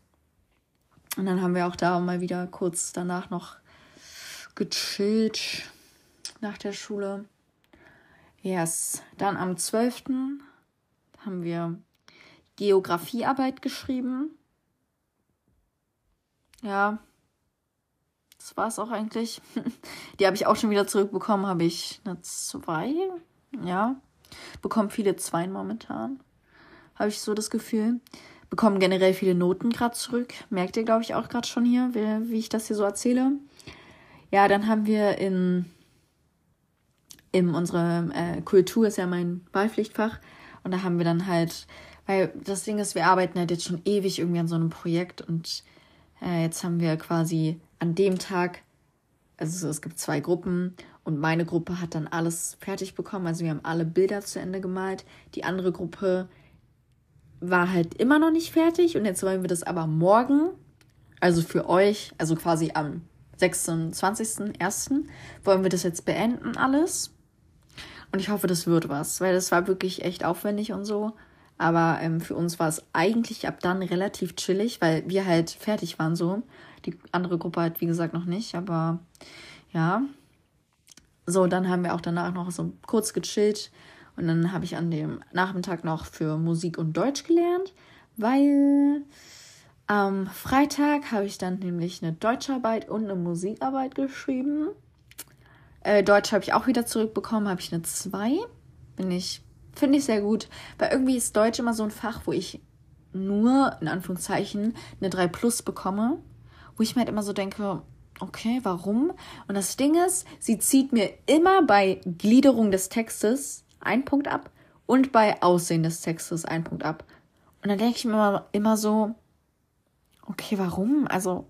Und dann haben wir auch da mal wieder kurz danach noch gechillt nach der Schule. Yes. Dann am 12. haben wir Geografiearbeit geschrieben. Ja, das war es auch eigentlich. <laughs> Die habe ich auch schon wieder zurückbekommen. Habe ich eine 2? Ja bekommen viele Zweien momentan. Habe ich so das Gefühl. Bekommen generell viele Noten gerade zurück. Merkt ihr, glaube ich, auch gerade schon hier, wie, wie ich das hier so erzähle. Ja, dann haben wir in, in unserer äh, Kultur, ist ja mein Wahlpflichtfach, und da haben wir dann halt Weil das Ding ist, wir arbeiten halt jetzt schon ewig irgendwie an so einem Projekt und äh, jetzt haben wir quasi an dem Tag, also es gibt zwei Gruppen und meine Gruppe hat dann alles fertig bekommen. Also wir haben alle Bilder zu Ende gemalt. Die andere Gruppe war halt immer noch nicht fertig und jetzt wollen wir das aber morgen, also für euch, also quasi am 26.01. wollen wir das jetzt beenden alles. Und ich hoffe, das wird was, weil das war wirklich echt aufwendig und so. Aber ähm, für uns war es eigentlich ab dann relativ chillig, weil wir halt fertig waren so. Die andere Gruppe halt, wie gesagt, noch nicht. Aber ja. So, dann haben wir auch danach noch so kurz gechillt. Und dann habe ich an dem Nachmittag noch für Musik und Deutsch gelernt, weil am Freitag habe ich dann nämlich eine Deutscharbeit und eine Musikarbeit geschrieben. Äh, Deutsch habe ich auch wieder zurückbekommen, habe ich eine 2. Bin ich, finde ich sehr gut. Weil irgendwie ist Deutsch immer so ein Fach, wo ich nur, in Anführungszeichen, eine 3 plus bekomme. Wo ich mir halt immer so denke, okay, warum? Und das Ding ist, sie zieht mir immer bei Gliederung des Textes einen Punkt ab und bei Aussehen des Textes einen Punkt ab. Und dann denke ich mir immer, immer so, okay, warum? Also,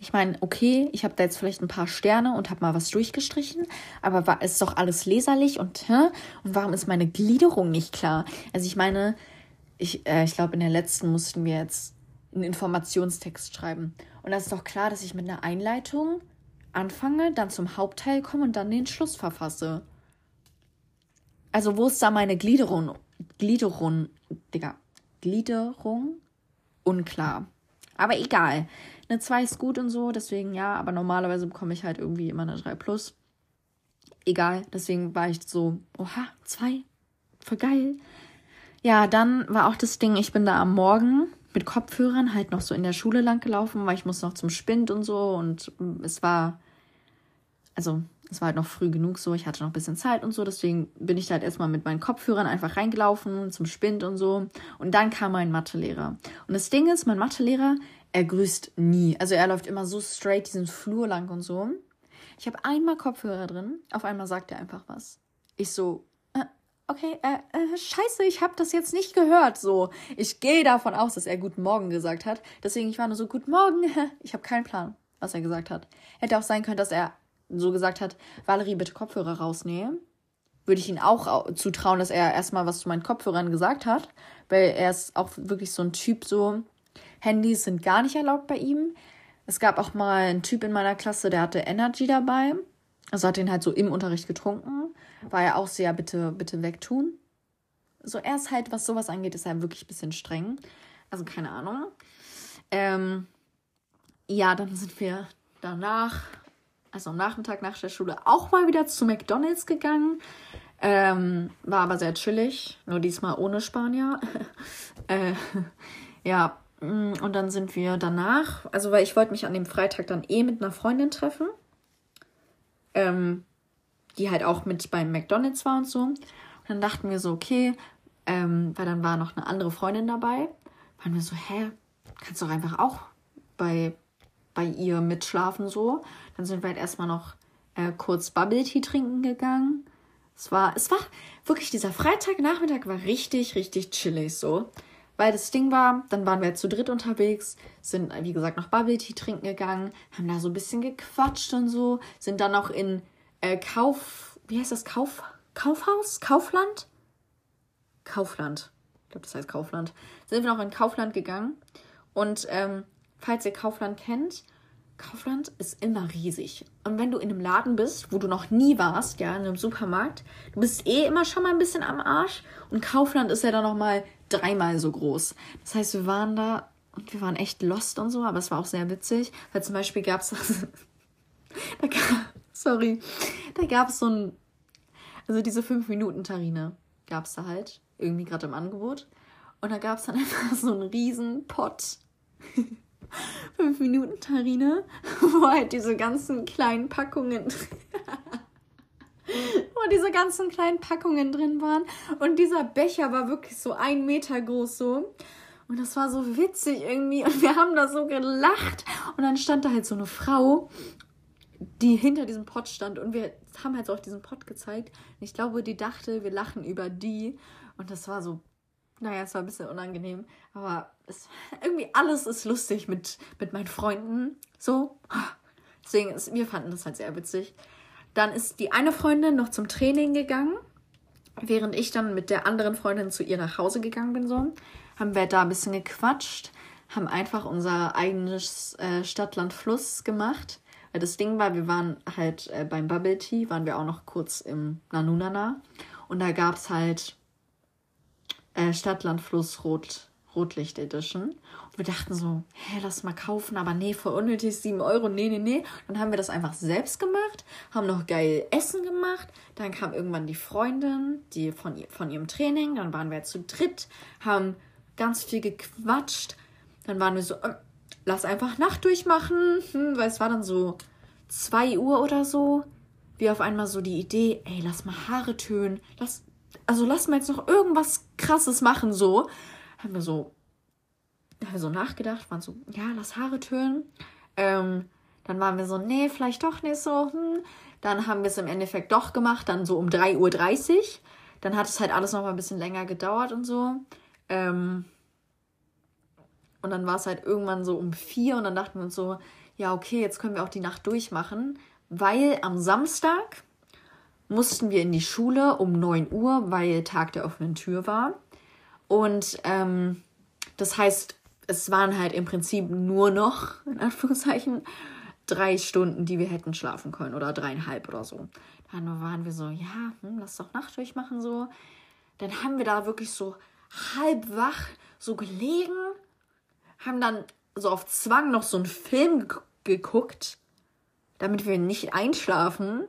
ich meine, okay, ich habe da jetzt vielleicht ein paar Sterne und habe mal was durchgestrichen, aber war, ist doch alles leserlich und hä? Und warum ist meine Gliederung nicht klar? Also ich meine, ich, äh, ich glaube, in der letzten mussten wir jetzt einen Informationstext schreiben. Und da ist doch klar, dass ich mit einer Einleitung anfange, dann zum Hauptteil komme und dann den Schluss verfasse. Also wo ist da meine Gliederung? Gliederung, Digga, Gliederung? Unklar. Aber egal. Eine 2 ist gut und so, deswegen ja, aber normalerweise bekomme ich halt irgendwie immer eine 3 plus. Egal, deswegen war ich so, oha, 2, voll geil. Ja, dann war auch das Ding, ich bin da am Morgen mit Kopfhörern halt noch so in der Schule lang gelaufen, weil ich muss noch zum Spind und so und es war, also es war halt noch früh genug so, ich hatte noch ein bisschen Zeit und so, deswegen bin ich da halt erstmal mit meinen Kopfhörern einfach reingelaufen zum Spind und so. Und dann kam mein Mathelehrer. Und das Ding ist, mein Mathelehrer, er grüßt nie. Also er läuft immer so straight diesen Flur lang und so. Ich habe einmal Kopfhörer drin, auf einmal sagt er einfach was. Ich so, okay, äh, äh, scheiße, ich habe das jetzt nicht gehört. So, ich gehe davon aus, dass er Guten Morgen gesagt hat. Deswegen, ich war nur so, Guten Morgen. <laughs> Ich habe keinen Plan, was er gesagt hat. Hätte auch sein können, dass er so gesagt hat, Valerie, bitte Kopfhörer rausnehmen, würde ich ihm auch zutrauen, dass er erstmal was zu meinen Kopfhörern gesagt hat, weil er ist auch wirklich so ein Typ, so Handys sind gar nicht erlaubt bei ihm. Es gab auch mal einen Typ in meiner Klasse, der hatte Energy dabei, also hat den halt so im Unterricht getrunken, war ja auch sehr bitte, bitte wegtun. So, er ist halt, was sowas angeht, ist er wirklich ein bisschen streng. Also keine Ahnung. Ähm, ja, dann sind wir danach also am Nachmittag nach der Schule, auch mal wieder zu McDonalds gegangen. Ähm, war aber sehr chillig, nur diesmal ohne Spanier. <laughs> äh, ja, mm, und dann sind wir danach, also weil ich wollte mich an dem Freitag dann eh mit einer Freundin treffen, ähm, die halt auch mit beim McDonalds war und so. Und dann dachten wir so, okay, ähm, weil dann war noch eine andere Freundin dabei, waren wir so, hä, kannst du doch einfach auch bei bei ihr mitschlafen so. Dann sind wir halt erstmal noch äh, kurz Bubble Tea trinken gegangen. Es war, es war wirklich dieser Freitagnachmittag war richtig, richtig chillig so. Weil das Ding war, dann waren wir zu dritt unterwegs, sind, wie gesagt, noch Bubble Tea trinken gegangen, haben da so ein bisschen gequatscht und so, sind dann noch in äh, Kauf, wie heißt das, Kauf, Kaufhaus? Kaufland? Kaufland. Ich glaube, das heißt Kaufland. Sind wir noch in Kaufland gegangen und ähm, falls ihr Kaufland kennt, Kaufland ist immer riesig. Und wenn du in einem Laden bist, wo du noch nie warst, ja, in einem Supermarkt, du bist eh immer schon mal ein bisschen am Arsch. Und Kaufland ist ja dann nochmal dreimal so groß. Das heißt, wir waren da und wir waren echt lost und so, aber es war auch sehr witzig, weil zum Beispiel gab es, <laughs> da sorry, da gab es so ein, also diese 5-Minuten-Tarine gab es da halt, irgendwie gerade im Angebot. Und da gab es dann <laughs> einfach so einen riesen Pott <laughs> 5 Minuten Tarine, wo halt diese ganzen kleinen Packungen, wo diese ganzen kleinen Packungen drin waren. Und dieser Becher war wirklich so ein Meter groß so. Und das war so witzig irgendwie. Und wir haben da so gelacht. Und dann stand da halt so eine Frau, die hinter diesem Pott stand. Und wir haben halt so auch diesen Pott gezeigt. Und ich glaube, die dachte, wir lachen über die. Und das war so naja, es war ein bisschen unangenehm, aber es, irgendwie alles ist lustig mit, mit meinen Freunden. So. Deswegen, ist, wir fanden das halt sehr witzig. Dann ist die eine Freundin noch zum Training gegangen, während ich dann mit der anderen Freundin zu ihr nach Hause gegangen bin. So haben wir da ein bisschen gequatscht, haben einfach unser eigenes äh, Stadtland Fluss gemacht. Weil das Ding war, wir waren halt äh, beim Bubble Tea, waren wir auch noch kurz im Nanunana. Und da gab es halt äh, Stadtland Fluss Rot, Rotlicht Edition. Und wir dachten so, hä, lass mal kaufen, aber nee, voll unnötig, 7 Euro, nee, nee, nee. Dann haben wir das einfach selbst gemacht, haben noch geil Essen gemacht. Dann kam irgendwann die Freundin, die von, von ihrem Training, dann waren wir zu dritt, haben ganz viel gequatscht. Dann waren wir so, äh, lass einfach Nacht durchmachen, hm, weil es war dann so 2 Uhr oder so. Wie auf einmal so die Idee, ey, lass mal Haare tönen, lass also lass mal jetzt noch irgendwas krasses machen, so. Haben wir so, haben wir so nachgedacht, waren so, ja, lass Haare tönen. Ähm, dann waren wir so, nee, vielleicht doch nicht so. Hm. Dann haben wir es im Endeffekt doch gemacht, dann so um 3.30 Uhr. Dann hat es halt alles noch mal ein bisschen länger gedauert und so. Ähm, und dann war es halt irgendwann so um vier und dann dachten wir uns so, ja, okay, jetzt können wir auch die Nacht durchmachen, weil am Samstag mussten wir in die Schule um 9 Uhr, weil Tag der offenen Tür war. Und ähm, das heißt, es waren halt im Prinzip nur noch, in Anführungszeichen, drei Stunden, die wir hätten schlafen können oder dreieinhalb oder so. Dann waren wir so, ja, hm, lass doch Nacht durchmachen so. Dann haben wir da wirklich so halb wach so gelegen, haben dann so auf Zwang noch so einen Film geguckt, damit wir nicht einschlafen.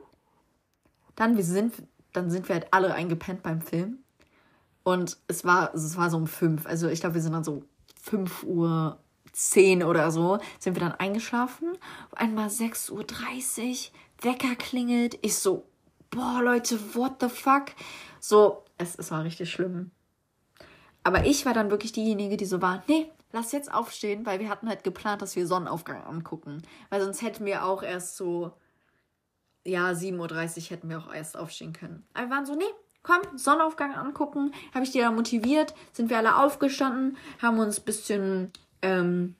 Dann, wir sind, dann sind wir halt alle eingepennt beim Film. Und es war, es war so um fünf. Also ich glaube, wir sind dann so fünf Uhr zehn oder so, sind wir dann eingeschlafen. Einmal 6.30 Uhr, Wecker klingelt. Ich so, boah, Leute, what the fuck? So, es, es war richtig schlimm. Aber ich war dann wirklich diejenige, die so war, nee, lass jetzt aufstehen, weil wir hatten halt geplant, dass wir Sonnenaufgang angucken. Weil sonst hätten wir auch erst so ja, 7.30 Uhr hätten wir auch erst aufstehen können. Aber wir waren so, nee, komm, Sonnenaufgang angucken. Habe ich die da motiviert, sind wir alle aufgestanden, haben uns ein bisschen ähm,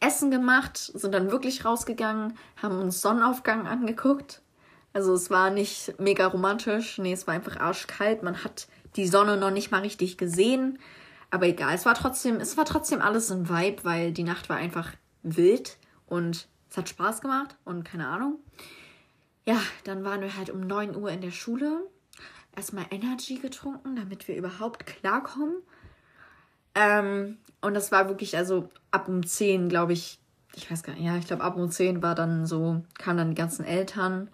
Essen gemacht, sind dann wirklich rausgegangen, haben uns Sonnenaufgang angeguckt. Also es war nicht mega romantisch, nee, es war einfach arschkalt. Man hat die Sonne noch nicht mal richtig gesehen. Aber egal, es war trotzdem, es war trotzdem alles ein Vibe, weil die Nacht war einfach wild und es hat Spaß gemacht und keine Ahnung ja, dann waren wir halt um 9 Uhr in der Schule. Erstmal Energy getrunken, damit wir überhaupt klarkommen. Ähm, und das war wirklich, also ab um 10, glaube ich, ich weiß gar nicht, ja, ich glaube ab um 10 war dann so, kamen dann die ganzen Eltern.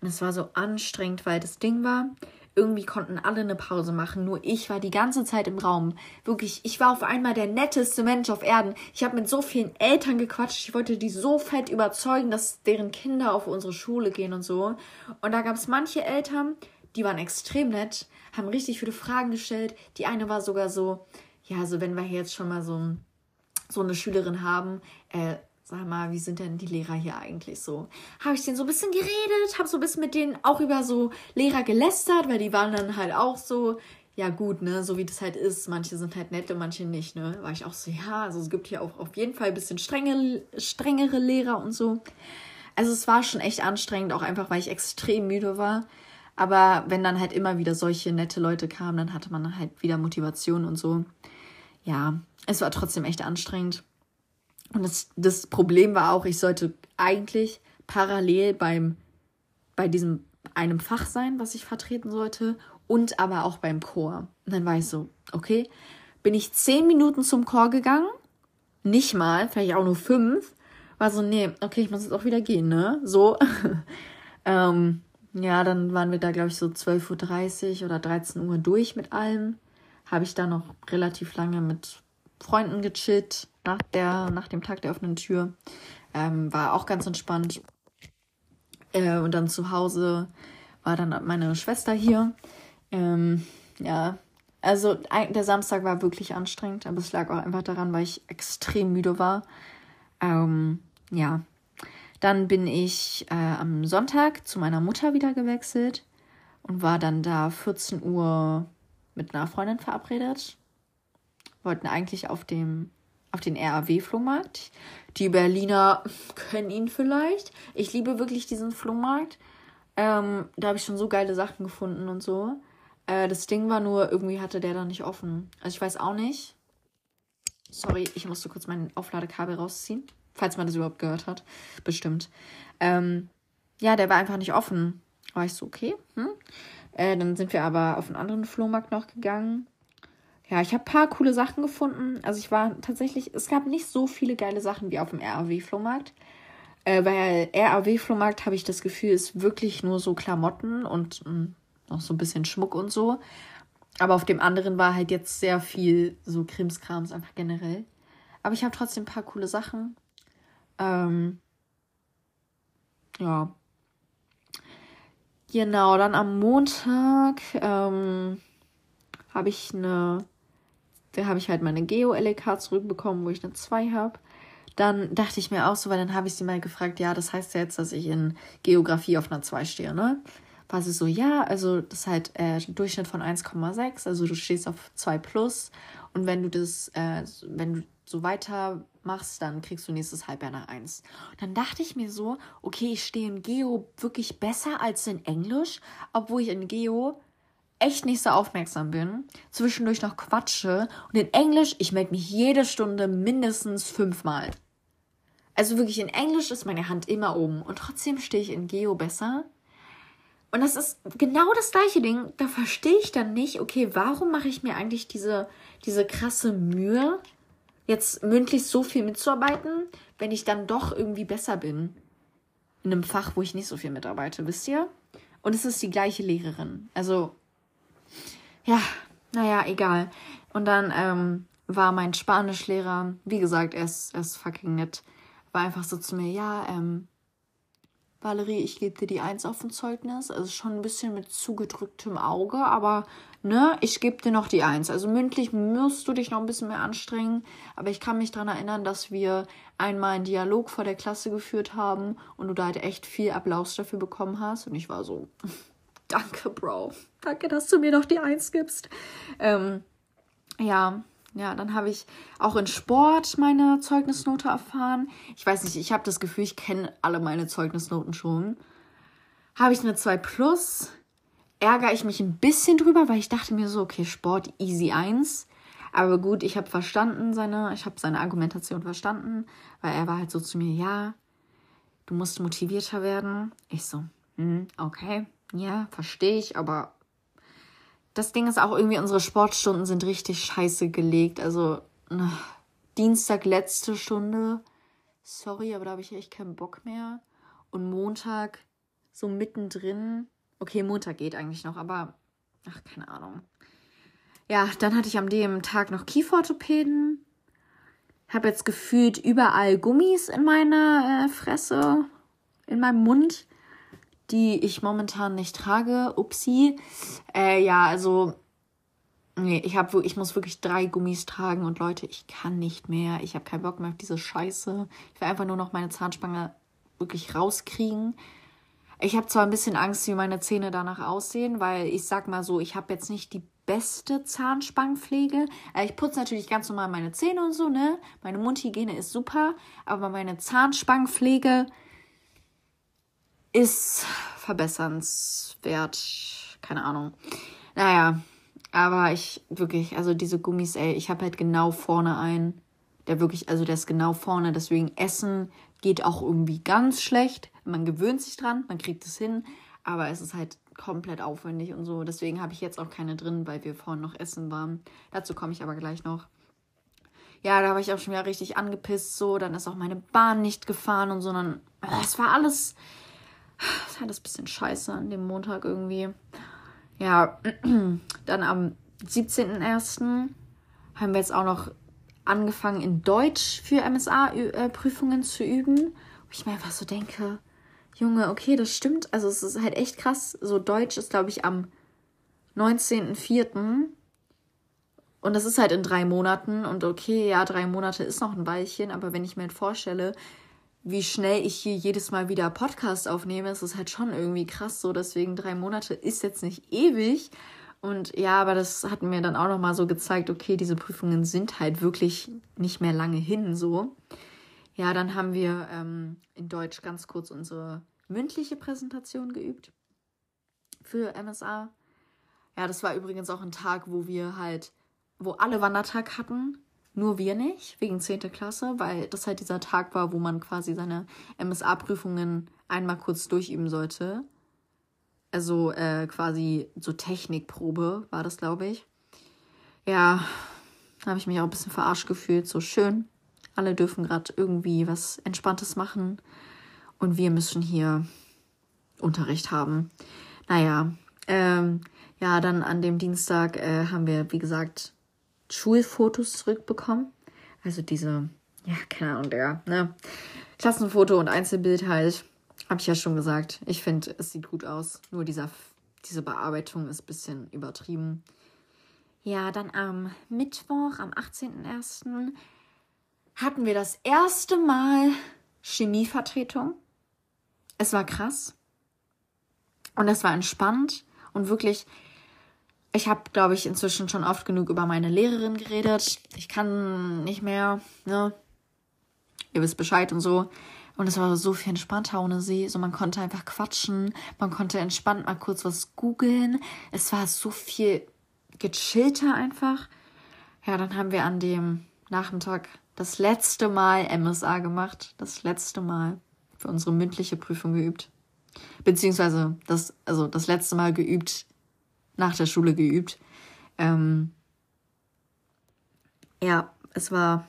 Und es war so anstrengend, weil das Ding war, irgendwie konnten alle eine Pause machen, nur ich war die ganze Zeit im Raum. Wirklich, ich war auf einmal der netteste Mensch auf Erden. Ich habe mit so vielen Eltern gequatscht, ich wollte die so fett überzeugen, dass deren Kinder auf unsere Schule gehen und so. Und da gab es manche Eltern, die waren extrem nett, haben richtig viele Fragen gestellt. Die eine war sogar so, ja, also wenn wir jetzt schon mal so, so eine Schülerin haben, äh, sag mal, wie sind denn die Lehrer hier eigentlich so? Habe ich denen so ein bisschen geredet, habe so ein bisschen mit denen auch über so Lehrer gelästert, weil die waren dann halt auch so, ja gut, ne, so wie das halt ist. Manche sind halt nett und manche nicht, ne? War ich auch so, ja, also es gibt hier auch auf jeden Fall ein bisschen strenge, strengere Lehrer und so. Also es war schon echt anstrengend, auch einfach, weil ich extrem müde war. Aber wenn dann halt immer wieder solche nette Leute kamen, dann hatte man halt wieder Motivation und so. Ja, es war trotzdem echt anstrengend. Und das, das Problem war auch, ich sollte eigentlich parallel beim, bei diesem einem Fach sein, was ich vertreten sollte, und aber auch beim Chor. Und dann war ich so, okay, bin ich zehn Minuten zum Chor gegangen, nicht mal, vielleicht auch nur fünf, war so, nee, okay, ich muss jetzt auch wieder gehen, ne? So. <laughs> ähm, ja, dann waren wir da, glaube ich, so 12.30 Uhr oder 13 Uhr durch mit allem. Habe ich da noch relativ lange mit Freunden gechillt nach, der, nach dem Tag der offenen Tür. Ähm, war auch ganz entspannt. Äh, und dann zu Hause war dann meine Schwester hier. Ähm, ja, also der Samstag war wirklich anstrengend, aber es lag auch einfach daran, weil ich extrem müde war. Ähm, ja, dann bin ich äh, am Sonntag zu meiner Mutter wieder gewechselt und war dann da 14 Uhr mit einer Freundin verabredet. wollten eigentlich auf dem auf den RAW-Flohmarkt. Die Berliner <laughs> können ihn vielleicht. Ich liebe wirklich diesen Flohmarkt. Ähm, da habe ich schon so geile Sachen gefunden und so. Äh, das Ding war nur, irgendwie hatte der da nicht offen. Also ich weiß auch nicht. Sorry, ich musste kurz mein Aufladekabel rausziehen. Falls man das überhaupt gehört hat. Bestimmt. Ähm, ja, der war einfach nicht offen. War ich so, okay. Hm? Äh, dann sind wir aber auf einen anderen Flohmarkt noch gegangen. Ja, ich habe ein paar coole Sachen gefunden. Also ich war tatsächlich, es gab nicht so viele geile Sachen wie auf dem RAW-Flohmarkt. Äh, weil RAW-Flohmarkt habe ich das Gefühl, ist wirklich nur so Klamotten und mh, hm, noch so ein bisschen Schmuck und so. Aber auf dem anderen war halt jetzt sehr viel so Krimskrams einfach generell. Aber ich habe trotzdem ein paar coole Sachen. Ähm, ja. Genau, dann am Montag ähm, habe ich eine, da habe ich halt meine Geo-LK zurückbekommen, wo ich eine 2 habe. Dann dachte ich mir auch so, weil dann habe ich sie mal gefragt, ja, das heißt ja jetzt, dass ich in Geografie auf einer 2 stehe, ne? War sie so, ja, also das ist halt äh, Durchschnitt von 1,6, also du stehst auf 2 plus und wenn du das, äh, wenn du so weiter machst, dann kriegst du nächstes Halbjahr nach 1. Und dann dachte ich mir so, okay, ich stehe in Geo wirklich besser als in Englisch, obwohl ich in Geo echt nicht so aufmerksam bin, zwischendurch noch quatsche und in Englisch, ich melde mich jede Stunde mindestens fünfmal. Also wirklich in Englisch ist meine Hand immer oben und trotzdem stehe ich in Geo besser. Und das ist genau das gleiche Ding. Da verstehe ich dann nicht, okay, warum mache ich mir eigentlich diese, diese krasse Mühe, jetzt mündlich so viel mitzuarbeiten, wenn ich dann doch irgendwie besser bin. In einem Fach, wo ich nicht so viel mitarbeite, wisst ihr? Und es ist die gleiche Lehrerin. Also, ja, naja, egal. Und dann ähm, war mein Spanischlehrer, wie gesagt, er ist, er ist fucking nett war einfach so zu mir, ja, ähm, Valerie, ich gebe dir die Eins auf dem Zeugnis. Also schon ein bisschen mit zugedrücktem Auge, aber ne, ich gebe dir noch die Eins. Also mündlich musst du dich noch ein bisschen mehr anstrengen. Aber ich kann mich daran erinnern, dass wir einmal einen Dialog vor der Klasse geführt haben und du da halt echt viel Applaus dafür bekommen hast. Und ich war so, <laughs> danke, Bro. Danke, dass du mir noch die Eins gibst. Ähm, ja, ja, dann habe ich auch in Sport meine Zeugnisnote erfahren. Ich weiß nicht, ich habe das Gefühl, ich kenne alle meine Zeugnisnoten schon. Habe ich eine 2 plus. Ärgere ich mich ein bisschen drüber, weil ich dachte mir so, okay, Sport easy 1. Aber gut, ich habe verstanden seine, ich habe seine Argumentation verstanden, weil er war halt so zu mir, ja, du musst motivierter werden. Ich so, hm, okay, ja, verstehe ich, aber das Ding ist auch irgendwie, unsere Sportstunden sind richtig scheiße gelegt. Also Dienstag letzte Stunde. Sorry, aber da habe ich echt keinen Bock mehr. Und Montag so mittendrin. Okay, Montag geht eigentlich noch, aber ach, keine Ahnung. Ja, dann hatte ich am dem Tag noch Kieferorthopäden. Habe jetzt gefühlt überall Gummis in meiner äh, Fresse, in meinem Mund die ich momentan nicht trage. Upsi. Äh, ja, also. Nee, ich, hab, ich muss wirklich drei Gummis tragen und Leute, ich kann nicht mehr. Ich habe keinen Bock mehr auf diese Scheiße. Ich will einfach nur noch meine Zahnspange wirklich rauskriegen. Ich habe zwar ein bisschen Angst, wie meine Zähne danach aussehen, weil ich sag mal so, ich habe jetzt nicht die beste Zahnspangenpflege. Äh, ich putze natürlich ganz normal meine Zähne und so, ne? Meine Mundhygiene ist super, aber meine Zahnspangenpflege ist verbessernswert. Keine Ahnung. Naja, aber ich wirklich, also diese Gummis, ey, ich habe halt genau vorne einen, der wirklich, also der ist genau vorne, deswegen Essen geht auch irgendwie ganz schlecht. Man gewöhnt sich dran, man kriegt es hin, aber es ist halt komplett aufwendig und so. Deswegen habe ich jetzt auch keine drin, weil wir vorhin noch essen waren. Dazu komme ich aber gleich noch. Ja, da war ich auch schon wieder richtig angepisst, so. Dann ist auch meine Bahn nicht gefahren und so. Dann, es war alles, das ist alles ein bisschen scheiße an dem Montag irgendwie. Ja, <clears throat> dann am 17.01. haben wir jetzt auch noch angefangen in Deutsch für MSA-Prüfungen zu üben. Wo ich mir einfach so denke, Junge, okay, das stimmt. Also es ist halt echt krass. So Deutsch ist, glaube ich, am 19.04. Und das ist halt in drei Monaten. Und okay, ja, drei Monate ist noch ein Weilchen. Aber wenn ich mir halt vorstelle, wie schnell ich hier jedes Mal wieder Podcast aufnehme, ist es halt schon irgendwie krass so. Deswegen drei Monate ist jetzt nicht ewig. Und ja, aber das hat mir dann auch nochmal so gezeigt, okay, diese Prüfungen sind halt wirklich nicht mehr lange hin so. Ja, dann haben wir ähm, in Deutsch ganz kurz unsere mündliche Präsentation geübt für MSA. Ja, das war übrigens auch ein Tag, wo wir halt, wo alle Wandertag hatten, nur wir nicht, wegen 10. Klasse, weil das halt dieser Tag war, wo man quasi seine MSA-Prüfungen einmal kurz durchüben sollte. Also äh, quasi so Technikprobe war das, glaube ich. Ja, da habe ich mich auch ein bisschen verarscht gefühlt. So schön. Alle dürfen gerade irgendwie was Entspanntes machen. Und wir müssen hier Unterricht haben. Naja, ähm, ja, dann an dem Dienstag äh, haben wir, wie gesagt, Schulfotos zurückbekommen. Also diese, ja, keine Ahnung, der, ne? Klassenfoto und Einzelbild halt. Habe ich ja schon gesagt. Ich finde, es sieht gut aus. Nur dieser, diese Bearbeitung ist ein bisschen übertrieben. Ja, dann am Mittwoch, am 18.01. hatten wir das erste Mal Chemievertretung. Es war krass. Und es war entspannt und wirklich, ich habe, glaube ich, inzwischen schon oft genug über meine Lehrerin geredet. Ich kann nicht mehr, ne? Ihr wisst Bescheid und so. Und es war so viel entspannter ohne sie. So, man konnte einfach quatschen. Man konnte entspannt mal kurz was googeln. Es war so viel gechillter einfach. Ja, dann haben wir an dem Nachmittag das letzte Mal MSA gemacht. Das letzte Mal für unsere mündliche Prüfung geübt. Beziehungsweise das, also das letzte Mal geübt, nach der Schule geübt. Ähm, ja, es war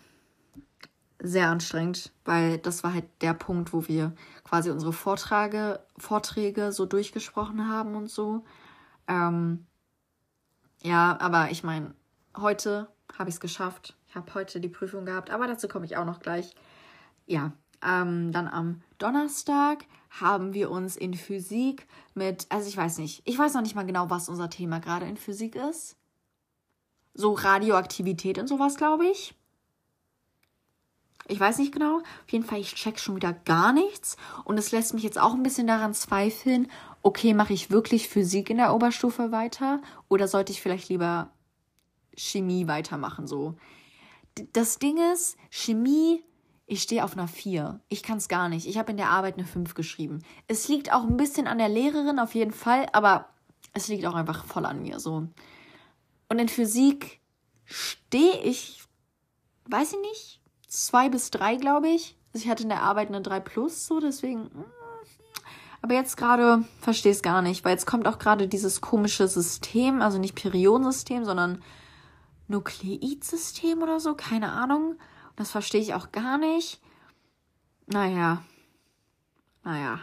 sehr anstrengend, weil das war halt der Punkt, wo wir quasi unsere Vorträge, Vorträge so durchgesprochen haben und so. Ähm, ja, aber ich meine, heute habe ich es geschafft. Ich habe heute die Prüfung gehabt, aber dazu komme ich auch noch gleich. Ja, ähm, dann am Donnerstag haben wir uns in Physik mit, also ich weiß nicht, ich weiß noch nicht mal genau, was unser Thema gerade in Physik ist. So Radioaktivität und sowas, glaube ich. Ich weiß nicht genau. Auf jeden Fall, ich check schon wieder gar nichts. Und es lässt mich jetzt auch ein bisschen daran zweifeln, okay, mache ich wirklich Physik in der Oberstufe weiter? Oder sollte ich vielleicht lieber Chemie weitermachen? So. Das Ding ist, Chemie, ich stehe auf einer 4. Ich kann es gar nicht. Ich habe in der Arbeit eine 5 geschrieben. Es liegt auch ein bisschen an der Lehrerin auf jeden Fall, aber es liegt auch einfach voll an mir so. Und in Physik stehe ich, weiß ich nicht, zwei bis drei, glaube ich. Also ich hatte in der Arbeit eine 3 plus, so deswegen. Mm. Aber jetzt gerade verstehe ich es gar nicht, weil jetzt kommt auch gerade dieses komische System, also nicht Periodensystem, sondern Nukleidsystem oder so, keine Ahnung. Das verstehe ich auch gar nicht. Naja. Naja.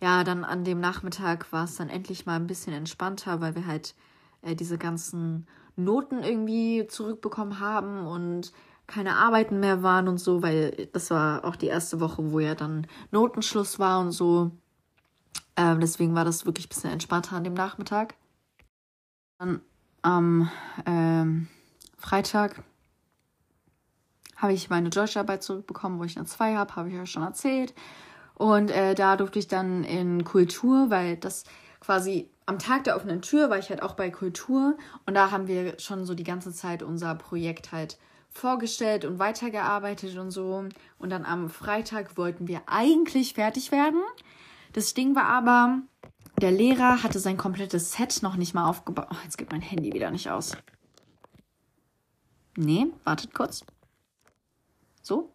Ja, dann an dem Nachmittag war es dann endlich mal ein bisschen entspannter, weil wir halt äh, diese ganzen Noten irgendwie zurückbekommen haben und keine Arbeiten mehr waren und so, weil das war auch die erste Woche, wo ja dann Notenschluss war und so. Ähm, deswegen war das wirklich ein bisschen entspannter an dem Nachmittag. Dann am ähm, Freitag habe ich meine Deutscharbeit zurückbekommen, wo ich eine 2 habe, habe ich ja schon erzählt. Und äh, da durfte ich dann in Kultur, weil das quasi am Tag der offenen Tür war ich halt auch bei Kultur und da haben wir schon so die ganze Zeit unser Projekt halt vorgestellt und weitergearbeitet und so. Und dann am Freitag wollten wir eigentlich fertig werden. Das Ding war aber, der Lehrer hatte sein komplettes Set noch nicht mal aufgebaut. Oh, jetzt geht mein Handy wieder nicht aus. Nee, wartet kurz. So?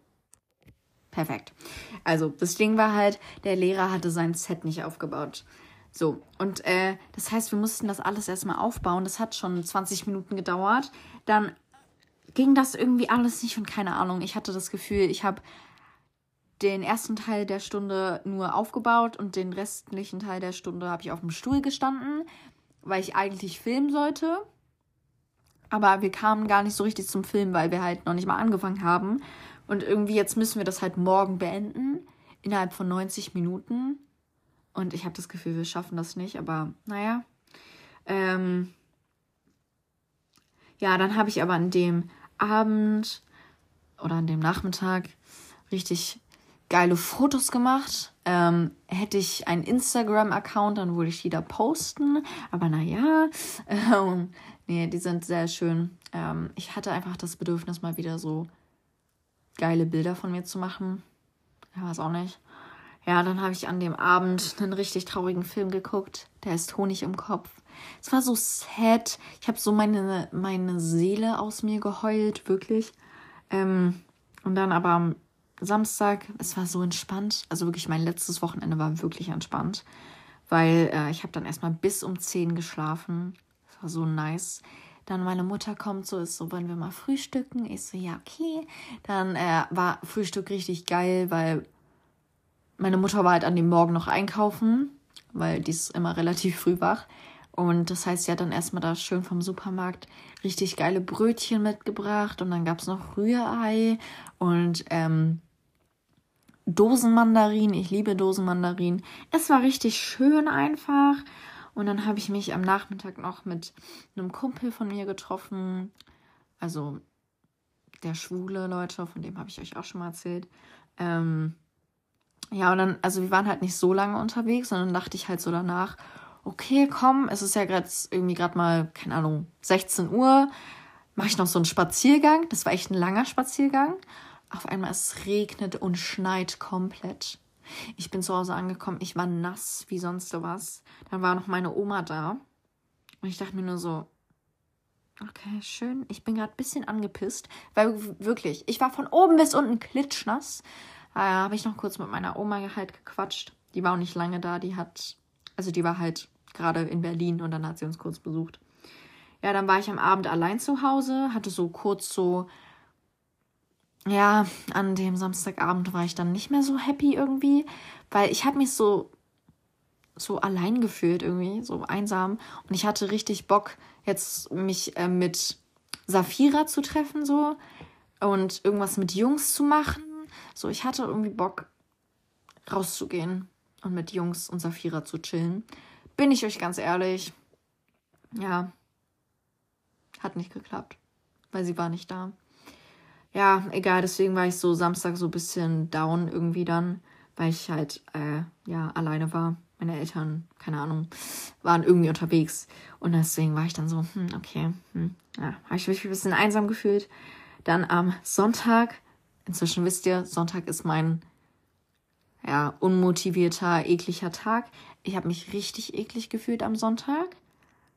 Perfekt. Also, das Ding war halt, der Lehrer hatte sein Set nicht aufgebaut. So, und äh, das heißt, wir mussten das alles erstmal aufbauen. Das hat schon 20 Minuten gedauert. Dann ging das irgendwie alles nicht und keine Ahnung. Ich hatte das Gefühl, ich habe den ersten Teil der Stunde nur aufgebaut und den restlichen Teil der Stunde habe ich auf dem Stuhl gestanden, weil ich eigentlich filmen sollte. Aber wir kamen gar nicht so richtig zum Film, weil wir halt noch nicht mal angefangen haben. Und irgendwie jetzt müssen wir das halt morgen beenden, innerhalb von 90 Minuten. Und ich habe das Gefühl, wir schaffen das nicht, aber naja. Ähm ja, dann habe ich aber an dem Abend oder an dem Nachmittag richtig geile Fotos gemacht. Äh, Ähm, hätte ich einen Instagram-Account, dann würde ich die da posten. Aber naja, <laughs> ähm, nee, die sind sehr schön. Ähm, ich hatte einfach das Bedürfnis, mal wieder so geile Bilder von mir zu machen. Ja, weiß auch nicht. Ja, dann habe ich an dem Abend einen richtig traurigen Film geguckt. Der ist Honig im Kopf. Es war so sad. Ich habe so meine, meine Seele aus mir geheult, wirklich. Ähm, und dann aber am Samstag, es war so entspannt. Also wirklich, mein letztes Wochenende war wirklich entspannt. Weil äh, ich habe dann erstmal bis um 10 geschlafen. Das war so nice. Dann meine Mutter kommt so, ist so, wollen wir mal frühstücken? Ich so, ja, okay. Dann äh, war Frühstück richtig geil, weil meine Mutter war halt an dem Morgen noch einkaufen, weil die ist immer relativ früh wach. Und das heißt, sie hat dann erstmal da schön vom Supermarkt richtig geile Brötchen mitgebracht und dann gab es noch Rührei und ähm, Dosenmandarin. Ich liebe Dosenmandarin. Es war richtig schön einfach. Und dann habe ich mich am Nachmittag noch mit einem Kumpel von mir getroffen. Also der schwule Leute, von dem habe ich euch auch schon mal erzählt. Ähm, ja, und dann, also wir waren halt nicht so lange unterwegs, sondern dachte ich halt so danach, okay, komm, es ist ja gerade irgendwie gerade mal, keine Ahnung, 16 Uhr, mache ich noch so einen Spaziergang. Das war echt ein langer Spaziergang. Auf einmal es regnet und schneit komplett. Ich bin zu Hause angekommen, ich war nass wie sonst was. Dann war noch meine Oma da. Und ich dachte mir nur so, okay, schön. Ich bin gerade ein bisschen angepisst, weil wirklich, ich war von oben bis unten klitschnass. Äh, habe ich noch kurz mit meiner Oma halt gequatscht. Die war auch nicht lange da, die hat, also die war halt gerade in Berlin und dann hat sie uns kurz besucht. Ja, dann war ich am Abend allein zu Hause, hatte so kurz so ja, an dem Samstagabend war ich dann nicht mehr so happy irgendwie, weil ich habe mich so so allein gefühlt irgendwie, so einsam und ich hatte richtig Bock jetzt mich äh, mit Safira zu treffen so und irgendwas mit Jungs zu machen. So, ich hatte irgendwie Bock rauszugehen und mit Jungs und Safira zu chillen. Bin ich euch ganz ehrlich? Ja, hat nicht geklappt, weil sie war nicht da ja, egal, deswegen war ich so Samstag so ein bisschen down irgendwie dann, weil ich halt, äh, ja, alleine war. Meine Eltern, keine Ahnung, waren irgendwie unterwegs. Und deswegen war ich dann so, hm, okay, hm, ja, habe ich mich ein bisschen einsam gefühlt. Dann am Sonntag, inzwischen wisst ihr, Sonntag ist mein, ja, unmotivierter, ekliger Tag. Ich habe mich richtig eklig gefühlt am Sonntag.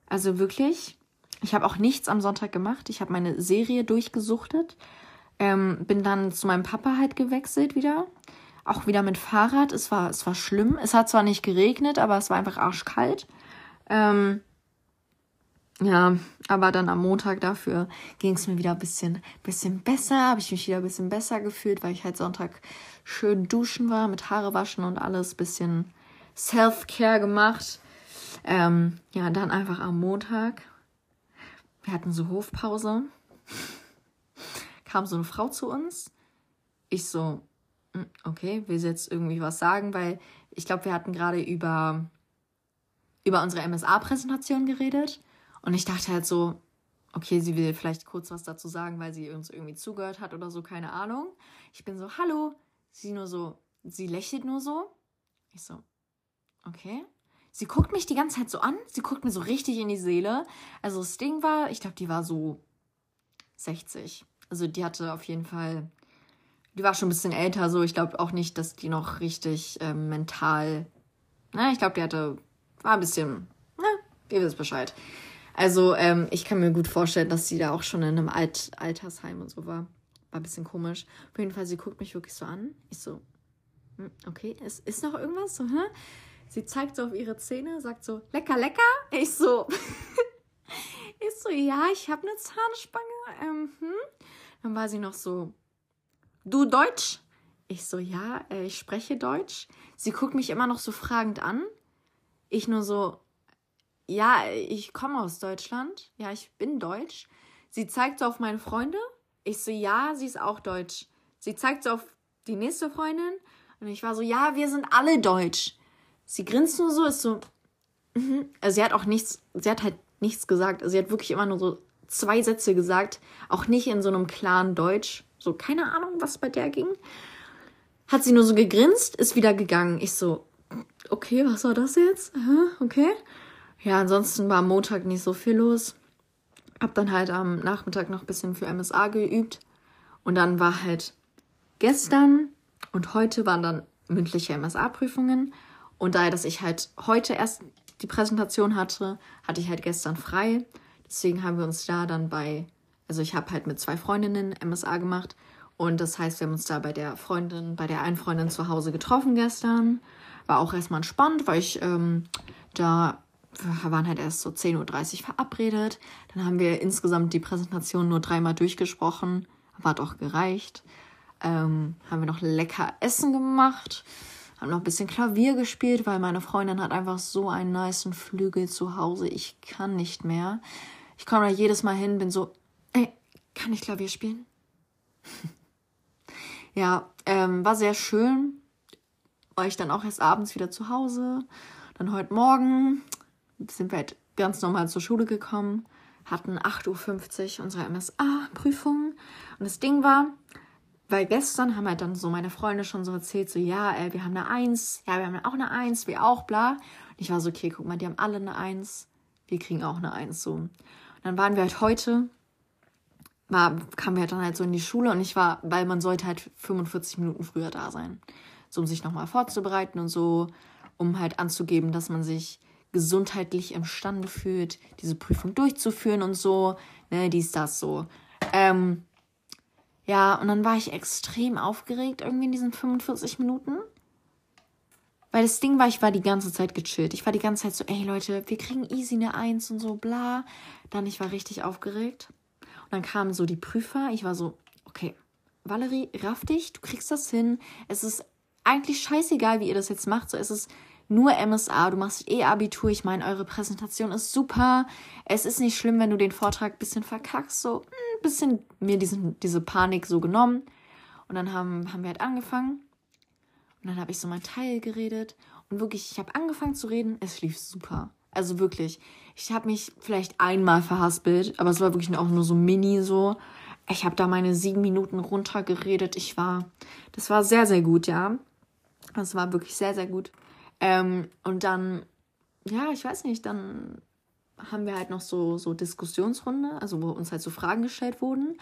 Also wirklich. Ich habe auch nichts am Sonntag gemacht. Ich habe meine Serie durchgesuchtet. Ähm, bin dann zu meinem Papa halt gewechselt wieder. Auch wieder mit Fahrrad. Es war, es war schlimm. Es hat zwar nicht geregnet, aber es war einfach arschkalt. Ähm, ja, aber dann am Montag dafür ging es mir wieder ein bisschen, bisschen besser. Habe ich mich wieder ein bisschen besser gefühlt, weil ich halt Sonntag schön duschen war, mit Haare waschen und alles. Bisschen Self-Care gemacht. Ähm, ja, dann einfach am Montag. Wir hatten so Hofpause kam so eine Frau zu uns. Ich so, hm, okay, will sie jetzt irgendwie was sagen, weil ich glaube, wir hatten gerade über, über unsere MSA-Präsentation geredet. Und ich dachte halt so, okay, sie will vielleicht kurz was dazu sagen, weil sie uns irgendwie zugehört hat oder so, keine Ahnung. Ich bin so, hallo. Sie nur so, sie lächelt nur so. Ich so, okay. Sie guckt mich die ganze Zeit so an. Sie guckt mir so richtig in die Seele. Also das Ding war, ich glaube, die war so 60. Also die hatte auf jeden Fall, die war schon ein bisschen älter, so ich glaube auch nicht, dass die noch richtig ähm, mental, na, ich glaube, die hatte, war ein bisschen, na, ihr wisst Bescheid. Also ähm, ich kann mir gut vorstellen, dass sie da auch schon in einem Alt Altersheim und so war. War ein bisschen komisch. Auf jeden Fall, sie guckt mich wirklich so an. Ich so, hm, okay, ist, ist noch irgendwas? So, hä? Sie zeigt so auf ihre Zähne, sagt so, lecker, lecker. Ich so, <laughs> ich so, ja, ich habe eine Zahnspange. Ähm, hm. Dann war sie noch so, du Deutsch? Ich so, ja, äh, ich spreche Deutsch. Sie guckt mich immer noch so fragend an. Ich nur so, ja, ich komme aus Deutschland. Ja, ich bin Deutsch. Sie zeigt so auf meine Freunde. Ich so, ja, sie ist auch Deutsch. Sie zeigt so auf die nächste Freundin. Und ich war so, ja, wir sind alle Deutsch. Sie grinst nur so, ist so, mhm. also sie hat auch nichts, sie hat halt nichts gesagt. Also sie hat wirklich immer nur so zwei Sätze gesagt, auch nicht in so einem klaren Deutsch. So, keine Ahnung, was bei der ging. hat sie nur so gegrinst, ist wieder gegangen. Ich so, okay, was war das jetzt? Okay. Ja, ansonsten war am Montag nicht so viel los. Hab dann halt am Nachmittag noch ein bisschen für MSA geübt. Und dann war halt gestern und heute waren dann mündliche MSA-Prüfungen. Und daher, dass ich halt heute erst die Präsentation hatte, hatte ich halt gestern frei. Deswegen haben wir uns da dann bei, also ich habe halt mit zwei Freundinnen MSA gemacht. Und das heißt, wir haben uns da bei der Freundin, bei der einen Freundin zu Hause getroffen gestern. War auch erstmal entspannt, weil ich ähm, da wir waren halt erst so 10.30 Uhr verabredet. Dann haben wir insgesamt die Präsentation nur dreimal durchgesprochen. Hat auch gereicht. Ähm, haben wir noch lecker Essen gemacht. Haben noch ein bisschen Klavier gespielt, weil meine Freundin hat einfach so einen niceen Flügel zu Hause. Ich kann nicht mehr. Ich komme da jedes Mal hin, bin so, ey, kann ich Klavier spielen? <laughs> ja, ähm, war sehr schön. War ich dann auch erst abends wieder zu Hause. Dann heute Morgen sind wir halt ganz normal zur Schule gekommen, hatten 8.50 Uhr unsere MSA-Prüfung. Und das Ding war, weil gestern haben halt dann so meine Freunde schon so erzählt, so, ja, ey, wir haben eine Eins, ja, wir haben auch eine Eins, wir auch, bla. Und ich war so, okay, guck mal, die haben alle eine Eins, wir kriegen auch eine Eins, so. Dann waren wir halt heute, war, kamen wir halt dann halt so in die Schule und ich war, weil man sollte halt 45 Minuten früher da sein, so um sich nochmal vorzubereiten und so, um halt anzugeben, dass man sich gesundheitlich imstande fühlt, diese Prüfung durchzuführen und so, ne, dies, das so. Ähm, ja, und dann war ich extrem aufgeregt irgendwie in diesen 45 Minuten. Weil das Ding war, ich war die ganze Zeit gechillt. Ich war die ganze Zeit so, ey Leute, wir kriegen easy eine Eins und so, bla. Dann, ich war richtig aufgeregt. Und dann kamen so die Prüfer. Ich war so, okay, Valerie, raff dich, du kriegst das hin. Es ist eigentlich scheißegal, wie ihr das jetzt macht. So, es ist nur MSA, du machst eh Abitur. Ich meine, eure Präsentation ist super. Es ist nicht schlimm, wenn du den Vortrag ein bisschen verkackst. So ein hm, bisschen mir diesen, diese Panik so genommen. Und dann haben, haben wir halt angefangen. Und dann habe ich so mein Teil geredet. Und wirklich, ich habe angefangen zu reden. Es lief super. Also wirklich. Ich habe mich vielleicht einmal verhaspelt, aber es war wirklich auch nur so mini so. Ich habe da meine sieben Minuten runtergeredet. Ich war, das war sehr, sehr gut, ja. Das war wirklich sehr, sehr gut. Ähm, und dann, ja, ich weiß nicht, dann haben wir halt noch so, so Diskussionsrunde, also wo uns halt so Fragen gestellt wurden.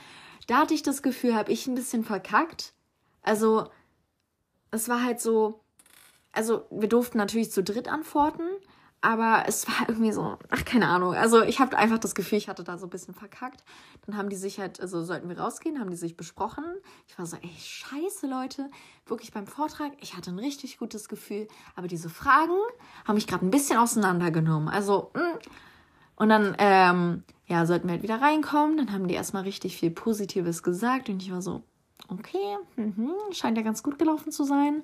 Da hatte ich das Gefühl, habe ich ein bisschen verkackt. Also, es war halt so, also wir durften natürlich zu dritt antworten, aber es war <laughs> irgendwie so, ach, keine Ahnung. Also ich habe einfach das Gefühl, ich hatte da so ein bisschen verkackt. Dann haben die sich halt, also sollten wir rausgehen, haben die sich besprochen. Ich war so, ey, scheiße, Leute. Wirklich beim Vortrag, ich hatte ein richtig gutes Gefühl. Aber diese Fragen haben mich gerade ein bisschen auseinandergenommen. Also, mh. Mm. und dann, ähm, ja, sollten wir halt wieder reinkommen. Dann haben die erstmal richtig viel Positives gesagt. Und ich war so, okay, mh, scheint ja ganz gut gelaufen zu sein.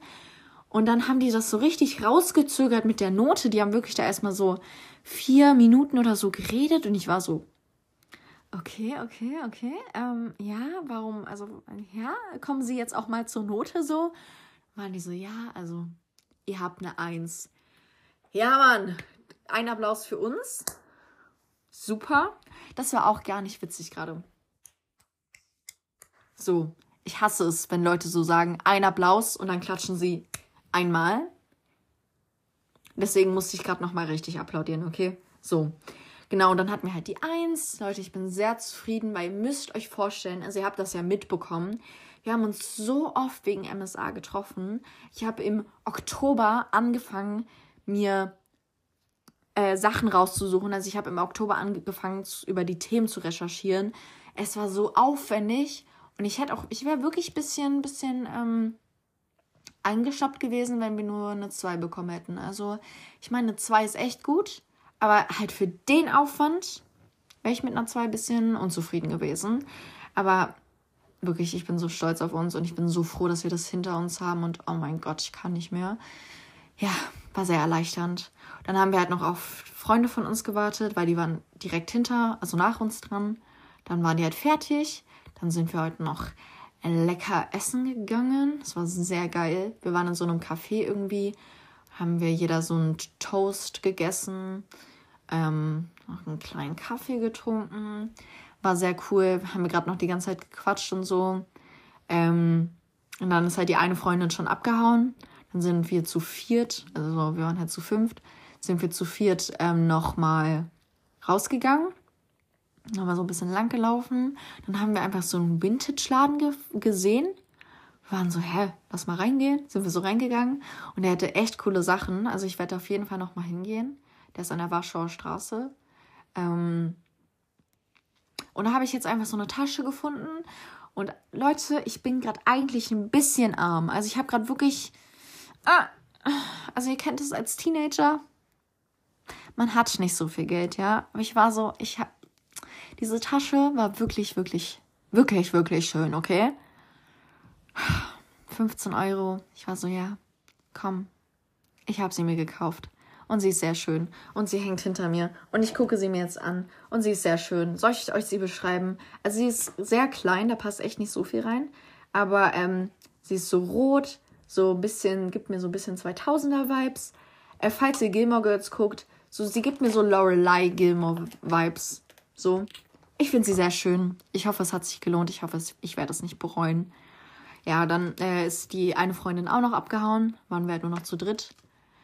Und dann haben die das so richtig rausgezögert mit der Note. Die haben wirklich da erstmal so vier Minuten oder so geredet und ich war so, okay, okay, okay. Ähm, ja, warum, also, ja, kommen Sie jetzt auch mal zur Note so? Waren die so, ja, also, ihr habt eine Eins. Ja, Mann, ein Applaus für uns. Super. Das war auch gar nicht witzig gerade. So, ich hasse es, wenn Leute so sagen, ein Applaus und dann klatschen sie einmal. Deswegen musste ich gerade nochmal richtig applaudieren, okay? So. Genau, und dann hatten wir halt die Eins. Leute, ich bin sehr zufrieden, weil ihr müsst euch vorstellen, also ihr habt das ja mitbekommen. Wir haben uns so oft wegen MSA getroffen. Ich habe im Oktober angefangen, mir äh, Sachen rauszusuchen. Also ich habe im Oktober angefangen, über die Themen zu recherchieren. Es war so aufwendig und ich hätte auch, ich wäre wirklich ein bisschen, bisschen ähm, eingeschnappt gewesen, wenn wir nur eine 2 bekommen hätten. Also, ich meine, eine 2 ist echt gut, aber halt für den Aufwand wäre ich mit einer 2 ein bisschen unzufrieden gewesen. Aber wirklich, ich bin so stolz auf uns und ich bin so froh, dass wir das hinter uns haben und oh mein Gott, ich kann nicht mehr. Ja, war sehr erleichternd. Dann haben wir halt noch auf Freunde von uns gewartet, weil die waren direkt hinter, also nach uns dran. Dann waren die halt fertig. Dann sind wir heute noch lecker essen gegangen. Das war sehr geil. Wir waren in so einem Café irgendwie, haben wir jeder so einen Toast gegessen, ähm, noch einen kleinen Kaffee getrunken. War sehr cool. Haben wir gerade noch die ganze Zeit gequatscht und so. Ähm, Und dann ist halt die eine Freundin schon abgehauen. Dann sind wir zu viert, also wir waren halt zu fünft, sind wir zu viert ähm, nochmal rausgegangen. Dann haben wir so ein bisschen lang gelaufen. Dann haben wir einfach so einen Vintage-Laden ge gesehen. Wir waren so, hä, lass mal reingehen. Sind wir so reingegangen. Und der hatte echt coole Sachen. Also ich werde auf jeden Fall nochmal hingehen. Der ist an der Warschauer Straße. Ähm und da habe ich jetzt einfach so eine Tasche gefunden. Und Leute, ich bin gerade eigentlich ein bisschen arm. Also ich habe gerade wirklich. Ah, also ihr kennt es als Teenager. Man hat nicht so viel Geld, ja. Aber ich war so, ich habe diese Tasche war wirklich, wirklich, wirklich, wirklich schön, okay? 15 Euro. Ich war so, ja, komm. Ich habe sie mir gekauft. Und sie ist sehr schön. Und sie hängt hinter mir. Und ich gucke sie mir jetzt an. Und sie ist sehr schön. Soll ich euch sie beschreiben? Also sie ist sehr klein, da passt echt nicht so viel rein. Aber ähm, sie ist so rot, so ein bisschen, gibt mir so ein bisschen 2000er-Vibes. Äh, falls ihr Gilmore Girls guckt, so, sie gibt mir so Lorelei Gilmore-Vibes. So. Ich finde sie sehr schön. Ich hoffe, es hat sich gelohnt. Ich hoffe, ich werde es nicht bereuen. Ja, dann äh, ist die eine Freundin auch noch abgehauen. Waren wir halt nur noch zu dritt.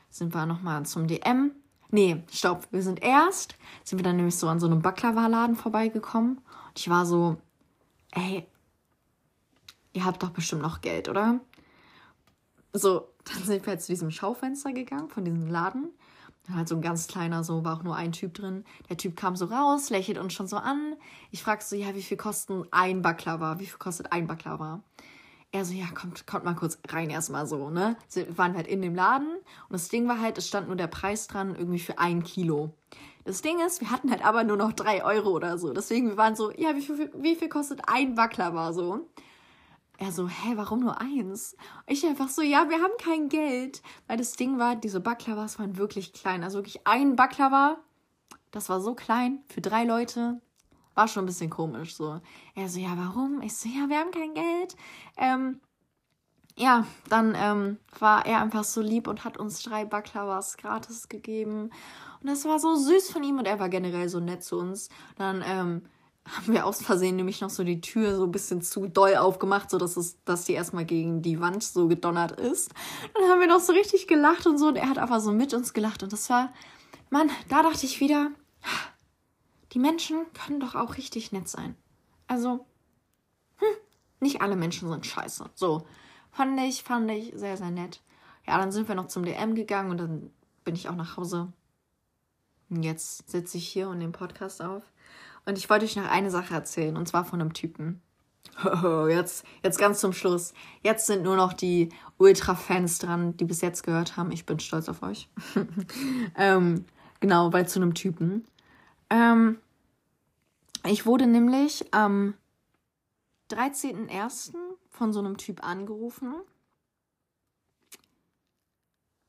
Sind wir nochmal zum DM. Nee, stopp. Wir sind erst, sind wir dann nämlich so an so einem Baklava-Laden vorbeigekommen. Und ich war so, ey, ihr habt doch bestimmt noch Geld, oder? So, dann sind wir jetzt zu diesem Schaufenster gegangen von diesem Laden. Halt so ein ganz kleiner, so war auch nur ein Typ drin. Der Typ kam so raus, lächelt uns schon so an. Ich frag so, ja, wie viel kostet ein Baklava? Wie viel kostet ein Baklava? Er so, ja, kommt, kommt mal kurz rein erstmal so, ne? Wir waren halt in dem Laden und das Ding war halt, es stand nur der Preis dran, irgendwie für ein Kilo. Das Ding ist, wir hatten halt aber nur noch drei Euro oder so. Deswegen, wir waren so, ja, wie viel, wie viel kostet ein Baklava so? Er so, hä, warum nur eins? Ich einfach so, ja, wir haben kein Geld. Weil das Ding war, diese Baklawas waren wirklich klein. Also wirklich ein Baklava, das war so klein für drei Leute. War schon ein bisschen komisch so. Er so, ja, warum? Ich so, ja, wir haben kein Geld. Ähm, ja, dann ähm, war er einfach so lieb und hat uns drei Baklawas gratis gegeben. Und das war so süß von ihm und er war generell so nett zu uns. Dann ähm, haben wir aus Versehen nämlich noch so die Tür so ein bisschen zu doll aufgemacht, so dass es, dass die erstmal gegen die Wand so gedonnert ist. Dann haben wir noch so richtig gelacht und so und er hat einfach so mit uns gelacht und das war, Mann, da dachte ich wieder, die Menschen können doch auch richtig nett sein. Also, hm, nicht alle Menschen sind scheiße. So, fand ich, fand ich sehr, sehr nett. Ja, dann sind wir noch zum DM gegangen und dann bin ich auch nach Hause. Und jetzt sitze ich hier und nehme Podcast auf. Und ich wollte euch noch eine Sache erzählen, und zwar von einem Typen. Jetzt, jetzt ganz zum Schluss. Jetzt sind nur noch die Ultra-Fans dran, die bis jetzt gehört haben. Ich bin stolz auf euch. <laughs> ähm, genau, weil zu einem Typen. Ähm, ich wurde nämlich am 13.01. von so einem Typ angerufen.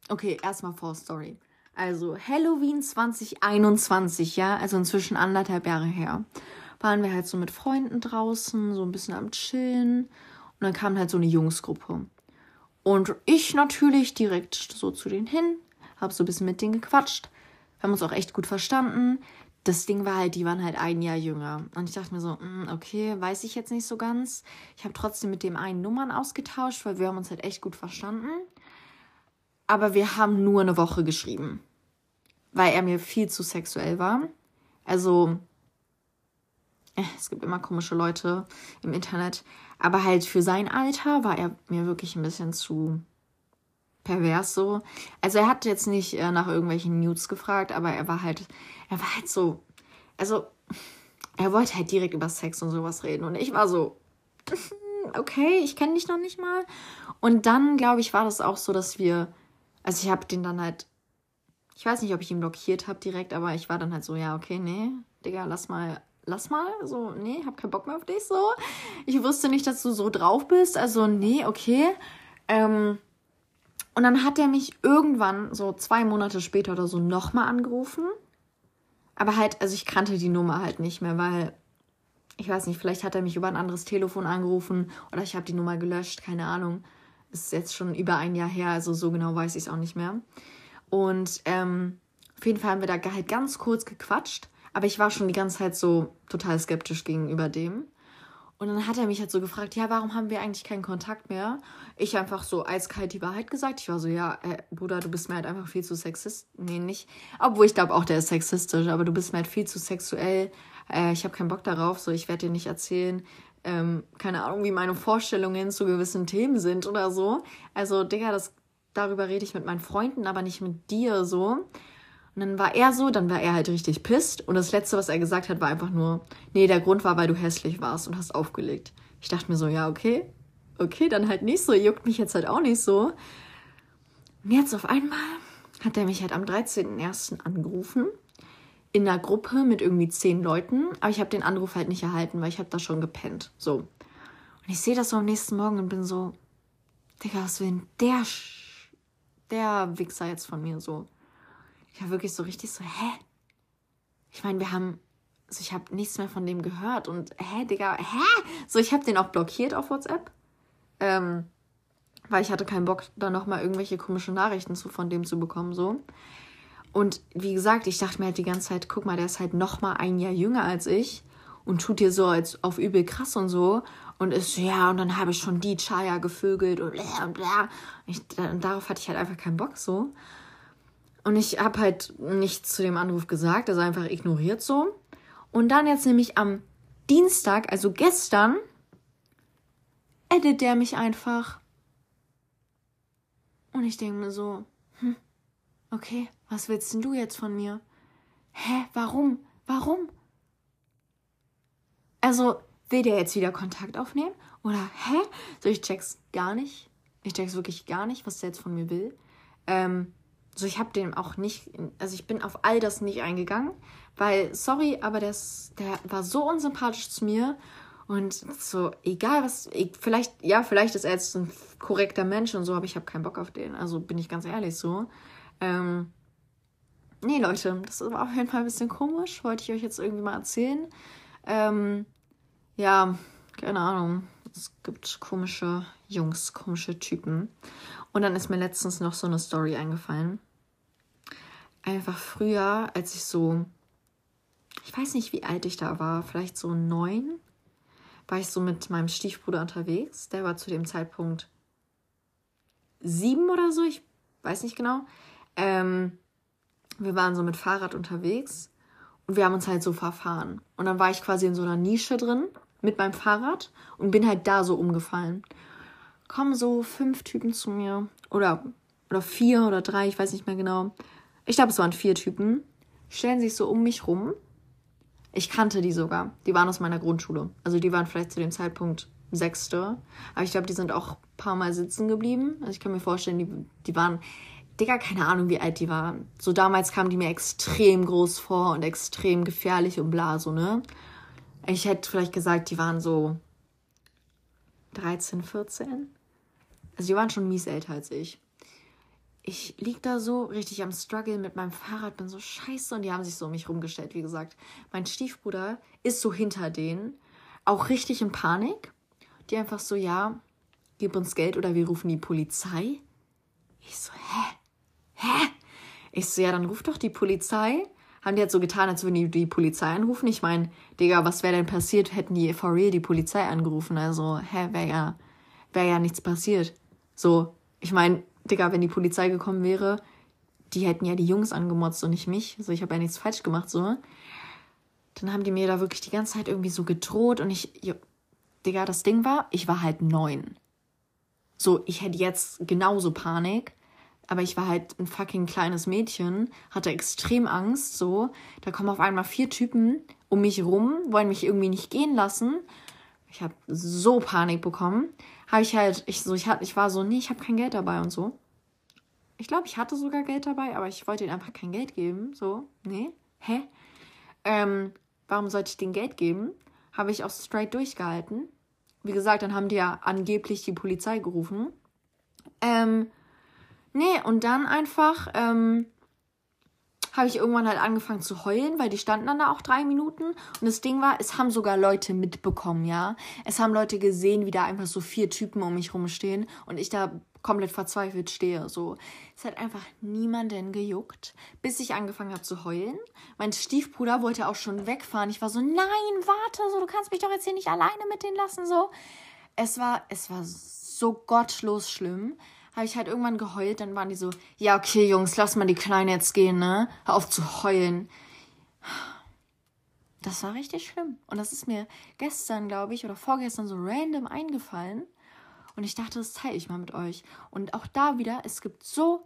Okay, erstmal Vorstory. Also Halloween 2021, ja, also inzwischen anderthalb Jahre her, waren wir halt so mit Freunden draußen, so ein bisschen am Chillen. Und dann kam halt so eine Jungsgruppe. Und ich natürlich direkt so zu denen hin, hab so ein bisschen mit denen gequatscht. Wir haben uns auch echt gut verstanden. Das Ding war halt, die waren halt ein Jahr jünger. Und ich dachte mir so, mm, okay, weiß ich jetzt nicht so ganz. Ich habe trotzdem mit dem einen Nummern ausgetauscht, weil wir haben uns halt echt gut verstanden aber wir haben nur eine Woche geschrieben, weil er mir viel zu sexuell war. Also, es gibt immer komische Leute im Internet, aber halt für sein Alter war er mir wirklich ein bisschen zu pervers so. Also er hat jetzt nicht äh, nach irgendwelchen Nudes gefragt, aber er war halt, er war halt so, also er wollte halt direkt über Sex und sowas reden und ich war so, <laughs> okay, ich kenne dich noch nicht mal. Und dann, glaube ich, war das auch so, dass wir also ich habe den dann halt, ich weiß nicht, ob ich ihn blockiert habe direkt, aber ich war dann halt so, ja, okay, nee, Digga, lass mal, lass mal, so, nee, hab keinen Bock mehr auf dich, so. Ich wusste nicht, dass du so drauf bist, also nee, okay. Ähm, und dann hat er mich irgendwann, so zwei Monate später oder so, nochmal angerufen. Aber halt, also ich kannte die Nummer halt nicht mehr, weil ich weiß nicht, vielleicht hat er mich über ein anderes Telefon angerufen oder ich habe die Nummer gelöscht, keine Ahnung ist jetzt schon über ein Jahr her, also so genau weiß ich es auch nicht mehr. Und ähm, auf jeden Fall haben wir da halt ganz kurz gequatscht, aber ich war schon die ganze Zeit so total skeptisch gegenüber dem. Und dann hat er mich halt so gefragt, ja, warum haben wir eigentlich keinen Kontakt mehr? Ich einfach so eiskalt die Wahrheit gesagt. Ich war so, ja, äh, Bruder, du bist mir halt einfach viel zu sexist. Nee, nicht. Obwohl ich glaube auch, der ist sexistisch, aber du bist mir halt viel zu sexuell. Äh, ich habe keinen Bock darauf, so ich werde dir nicht erzählen, ähm, keine Ahnung, wie meine Vorstellungen zu gewissen Themen sind oder so. Also, Digga, das, darüber rede ich mit meinen Freunden, aber nicht mit dir so. Und dann war er so, dann war er halt richtig pisst. Und das Letzte, was er gesagt hat, war einfach nur, nee, der Grund war, weil du hässlich warst und hast aufgelegt. Ich dachte mir so, ja, okay, okay, dann halt nicht so, juckt mich jetzt halt auch nicht so. Und jetzt auf einmal hat er mich halt am 13.01. angerufen. In einer Gruppe mit irgendwie zehn Leuten. Aber ich habe den Anruf halt nicht erhalten, weil ich habe da schon gepennt. So. Und ich sehe das so am nächsten Morgen und bin so, Digga, was will denn der, Sch der Wichser jetzt von mir so? ich war wirklich so richtig so, hä? Ich meine, wir haben, also ich habe nichts mehr von dem gehört und hä, Digga, hä? So, ich habe den auch blockiert auf WhatsApp, ähm, weil ich hatte keinen Bock, da nochmal irgendwelche komische Nachrichten zu, von dem zu bekommen, so. Und wie gesagt, ich dachte mir halt die ganze Zeit, guck mal, der ist halt nochmal ein Jahr jünger als ich und tut dir so als auf übel krass und so und ist ja und dann habe ich schon die Chaya gevögelt und bla und bla. Und darauf hatte ich halt einfach keinen Bock so. Und ich habe halt nichts zu dem Anruf gesagt, also einfach ignoriert so. Und dann jetzt nämlich am Dienstag, also gestern, edit der mich einfach. Und ich denke mir so, okay, was willst denn du jetzt von mir? Hä, warum? Warum? Also, will der jetzt wieder Kontakt aufnehmen? Oder, hä? So, ich check's gar nicht. Ich check's wirklich gar nicht, was der jetzt von mir will. Ähm, so ich habe dem auch nicht, also ich bin auf all das nicht eingegangen, weil, sorry, aber das, der war so unsympathisch zu mir und so, egal was, vielleicht, ja, vielleicht ist er jetzt ein korrekter Mensch und so, aber ich habe keinen Bock auf den, also bin ich ganz ehrlich so. Ähm, nee, Leute, das war auf jeden Fall ein bisschen komisch, wollte ich euch jetzt irgendwie mal erzählen. Ähm, ja, keine Ahnung, es gibt komische Jungs, komische Typen. Und dann ist mir letztens noch so eine Story eingefallen. Einfach früher, als ich so, ich weiß nicht, wie alt ich da war, vielleicht so neun, war ich so mit meinem Stiefbruder unterwegs. Der war zu dem Zeitpunkt sieben oder so, ich weiß nicht genau. Ähm, wir waren so mit Fahrrad unterwegs und wir haben uns halt so verfahren. Und dann war ich quasi in so einer Nische drin mit meinem Fahrrad und bin halt da so umgefallen kommen so fünf Typen zu mir. Oder, oder vier oder drei, ich weiß nicht mehr genau. Ich glaube, es waren vier Typen. Stellen sich so um mich rum. Ich kannte die sogar. Die waren aus meiner Grundschule. Also die waren vielleicht zu dem Zeitpunkt Sechste. Aber ich glaube, die sind auch ein paar Mal sitzen geblieben. Also ich kann mir vorstellen, die, die waren, Digga, keine Ahnung, wie alt die waren. So damals kamen die mir extrem groß vor und extrem gefährlich und bla, so, ne? Ich hätte vielleicht gesagt, die waren so 13, 14. Also die waren schon mies älter als ich. Ich lieg da so richtig am Struggle mit meinem Fahrrad, bin so scheiße und die haben sich so um mich rumgestellt, wie gesagt. Mein Stiefbruder ist so hinter denen, auch richtig in Panik. Die einfach so, ja, gib uns Geld oder wir rufen die Polizei. Ich so, hä? Hä? Ich so, ja, dann ruf doch die Polizei. Haben die halt so getan, als würden die die Polizei anrufen. Ich meine, Digga, was wäre denn passiert, hätten die for real die Polizei angerufen? Also, hä, wäre ja, wär ja nichts passiert. So, ich meine, Digga, wenn die Polizei gekommen wäre, die hätten ja die Jungs angemotzt und nicht mich. So, ich habe ja nichts falsch gemacht, so. Dann haben die mir da wirklich die ganze Zeit irgendwie so gedroht und ich, jo, Digga, das Ding war, ich war halt neun. So, ich hätte jetzt genauso Panik, aber ich war halt ein fucking kleines Mädchen, hatte extrem Angst, so. Da kommen auf einmal vier Typen um mich rum, wollen mich irgendwie nicht gehen lassen. Ich habe so Panik bekommen habe ich halt, ich, so, ich, ich war so, nee, ich habe kein Geld dabei und so. Ich glaube, ich hatte sogar Geld dabei, aber ich wollte ihnen einfach kein Geld geben. So, nee, hä? Ähm, warum sollte ich denen Geld geben? Habe ich auch straight durchgehalten. Wie gesagt, dann haben die ja angeblich die Polizei gerufen. Ähm, nee, und dann einfach, ähm, habe ich irgendwann halt angefangen zu heulen, weil die standen dann da auch drei Minuten. Und das Ding war, es haben sogar Leute mitbekommen, ja. Es haben Leute gesehen, wie da einfach so vier Typen um mich rumstehen und ich da komplett verzweifelt stehe. So, es hat einfach niemanden gejuckt, bis ich angefangen habe zu heulen. Mein Stiefbruder wollte auch schon wegfahren. Ich war so, nein, warte, so, du kannst mich doch jetzt hier nicht alleine mit denen lassen, so. Es war, es war so gottlos schlimm. Habe ich halt irgendwann geheult, dann waren die so, ja, okay, Jungs, lass mal die Kleine jetzt gehen, ne? Hör auf zu heulen. Das war richtig schlimm. Und das ist mir gestern, glaube ich, oder vorgestern so random eingefallen. Und ich dachte, das teile ich mal mit euch. Und auch da wieder, es gibt so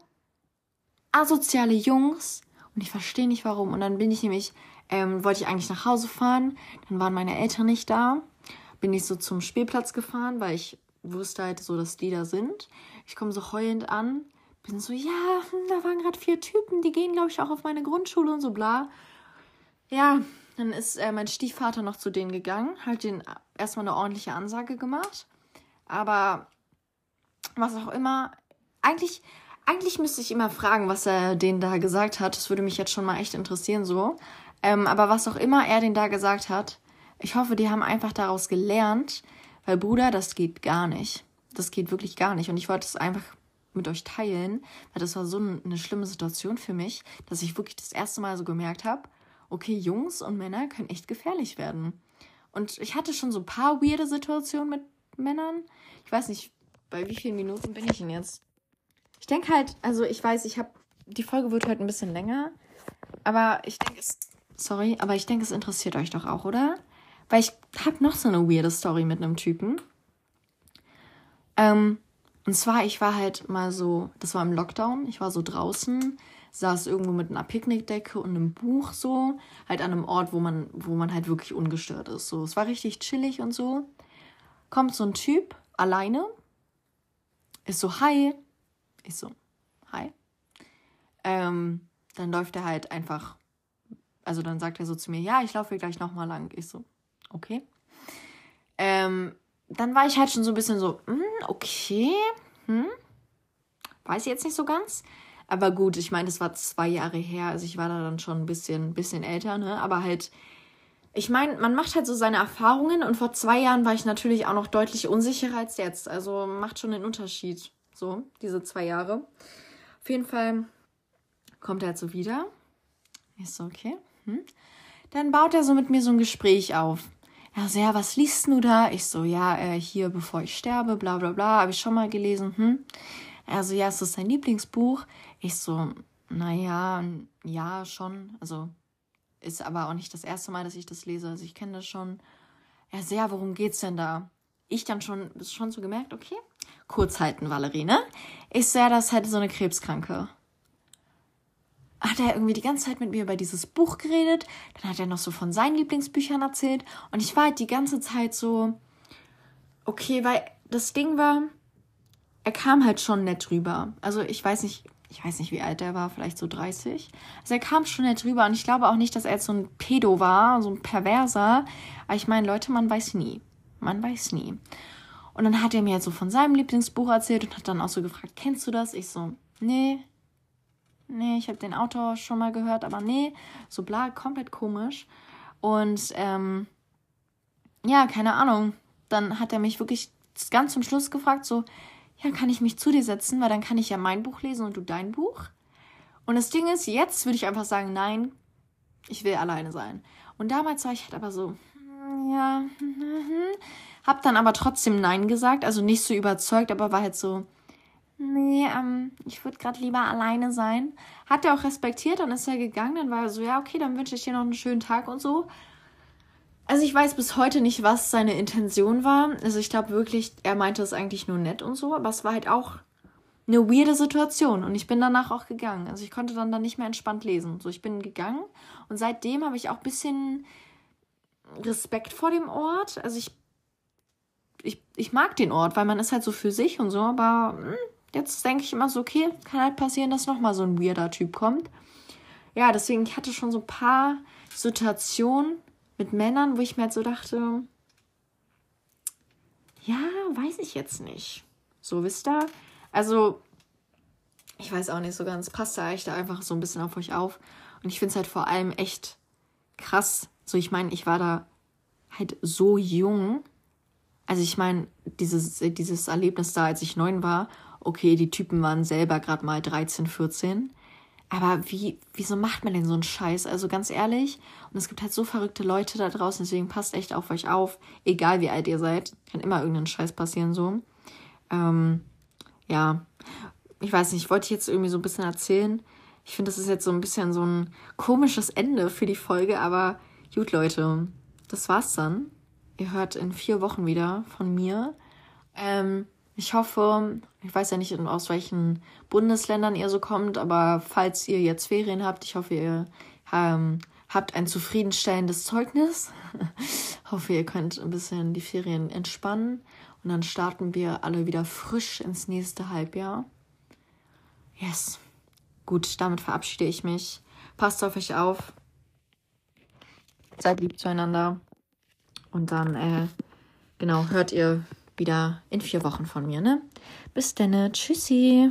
asoziale Jungs und ich verstehe nicht warum. Und dann bin ich nämlich, ähm, wollte ich eigentlich nach Hause fahren. Dann waren meine Eltern nicht da. Bin ich so zum Spielplatz gefahren, weil ich wusste halt so, dass die da sind. Ich komme so heulend an. Bin so, ja, hm, da waren gerade vier Typen, die gehen, glaube ich, auch auf meine Grundschule und so bla. Ja, dann ist äh, mein Stiefvater noch zu denen gegangen, hat denen erstmal eine ordentliche Ansage gemacht. Aber was auch immer, eigentlich, eigentlich müsste ich immer fragen, was er denen da gesagt hat. Das würde mich jetzt schon mal echt interessieren, so. Ähm, aber was auch immer er denen da gesagt hat, ich hoffe, die haben einfach daraus gelernt, weil Bruder, das geht gar nicht. Das geht wirklich gar nicht. Und ich wollte es einfach mit euch teilen, weil das war so eine schlimme Situation für mich, dass ich wirklich das erste Mal so gemerkt habe, okay, Jungs und Männer können echt gefährlich werden. Und ich hatte schon so ein paar weirde Situationen mit Männern. Ich weiß nicht, bei wie vielen Minuten bin ich denn jetzt? Ich denke halt, also ich weiß, ich habe, die Folge wird heute ein bisschen länger, aber ich denke es, sorry, aber ich denke, es interessiert euch doch auch, oder? Weil ich habe noch so eine weirde Story mit einem Typen. Ähm, und zwar, ich war halt mal so, das war im Lockdown, ich war so draußen, saß irgendwo mit einer Picknickdecke und einem Buch so, halt an einem Ort, wo man, wo man halt wirklich ungestört ist. So, es war richtig chillig und so kommt so ein Typ alleine, ist so, hi. Ich so, hi. Ähm, dann läuft er halt einfach, also dann sagt er so zu mir, ja, ich laufe gleich nochmal lang. Ich so, okay. Ähm, dann war ich halt schon so ein bisschen so, hm, okay, hm, weiß ich jetzt nicht so ganz. Aber gut, ich meine, das war zwei Jahre her, also ich war da dann schon ein bisschen, bisschen älter, ne? Aber halt, ich meine, man macht halt so seine Erfahrungen und vor zwei Jahren war ich natürlich auch noch deutlich unsicherer als jetzt. Also macht schon den Unterschied. So, diese zwei Jahre. Auf jeden Fall kommt er jetzt so wieder. Ist so, okay. Hm. Dann baut er so mit mir so ein Gespräch auf. Ja, so, ja, was liest du da? Ich so, ja, äh, hier, bevor ich sterbe, bla bla bla, habe ich schon mal gelesen. Hm. Also, ja, ist das dein Lieblingsbuch? Ich so, naja, ja, schon. Also, ist aber auch nicht das erste Mal, dass ich das lese. Also ich kenne das schon. Ja, sehr, worum geht's denn da? Ich dann schon, schon so gemerkt, okay, kurz halten, Valerie, ne? Ich sehe, das halt so eine Krebskranke. Hat er irgendwie die ganze Zeit mit mir über dieses Buch geredet, dann hat er noch so von seinen Lieblingsbüchern erzählt und ich war halt die ganze Zeit so, okay, weil das Ding war, er kam halt schon nett rüber. Also ich weiß nicht, ich weiß nicht, wie alt er war, vielleicht so 30. Also er kam schon nett rüber und ich glaube auch nicht, dass er jetzt so ein Pedo war, so ein Perverser. Aber ich meine, Leute, man weiß nie. Man weiß nie. Und dann hat er mir jetzt so von seinem Lieblingsbuch erzählt und hat dann auch so gefragt, kennst du das? Ich so, nee. Nee, ich habe den Autor schon mal gehört, aber nee. So bla, komplett komisch. Und ähm, ja, keine Ahnung. Dann hat er mich wirklich ganz zum Schluss gefragt, so, ja, kann ich mich zu dir setzen, weil dann kann ich ja mein Buch lesen und du dein Buch. Und das Ding ist, jetzt würde ich einfach sagen, nein, ich will alleine sein. Und damals war ich halt aber so, hm, ja, hab dann aber trotzdem Nein gesagt, also nicht so überzeugt, aber war halt so, nee, ähm, ich würde gerade lieber alleine sein. Hat er auch respektiert, dann ist er gegangen, dann war er so, ja, okay, dann wünsche ich dir noch einen schönen Tag und so. Also ich weiß bis heute nicht, was seine Intention war. Also ich glaube wirklich, er meinte es eigentlich nur nett und so, aber es war halt auch eine weirde Situation und ich bin danach auch gegangen. Also ich konnte dann dann nicht mehr entspannt lesen. So, ich bin gegangen und seitdem habe ich auch ein bisschen Respekt vor dem Ort. Also ich, ich, ich mag den Ort, weil man ist halt so für sich und so, aber hm, jetzt denke ich immer so, okay, kann halt passieren, dass nochmal so ein weirder Typ kommt. Ja, deswegen, ich hatte schon so ein paar Situationen, mit Männern, wo ich mir halt so dachte, ja, weiß ich jetzt nicht. So, wisst ihr? Also, ich weiß auch nicht so ganz, passt da echt einfach so ein bisschen auf euch auf. Und ich finde es halt vor allem echt krass. So, ich meine, ich war da halt so jung. Also ich meine, dieses, dieses Erlebnis da, als ich neun war, okay, die Typen waren selber gerade mal 13, 14. Aber wie, wieso macht man denn so einen Scheiß? Also ganz ehrlich, und es gibt halt so verrückte Leute da draußen, deswegen passt echt auf euch auf. Egal wie alt ihr seid, kann immer irgendein Scheiß passieren so. Ähm, ja, ich weiß nicht, ich wollte jetzt irgendwie so ein bisschen erzählen. Ich finde, das ist jetzt so ein bisschen so ein komisches Ende für die Folge, aber gut, Leute, das war's dann. Ihr hört in vier Wochen wieder von mir. Ähm, ich hoffe, ich weiß ja nicht, aus welchen Bundesländern ihr so kommt, aber falls ihr jetzt Ferien habt, ich hoffe, ihr ähm, habt ein zufriedenstellendes Zeugnis. <laughs> ich hoffe, ihr könnt ein bisschen die Ferien entspannen und dann starten wir alle wieder frisch ins nächste Halbjahr. Yes. Gut, damit verabschiede ich mich. Passt auf euch auf. Seid lieb zueinander. Und dann, äh, genau, hört ihr wieder in vier Wochen von mir, ne? Bis dann, tschüssi.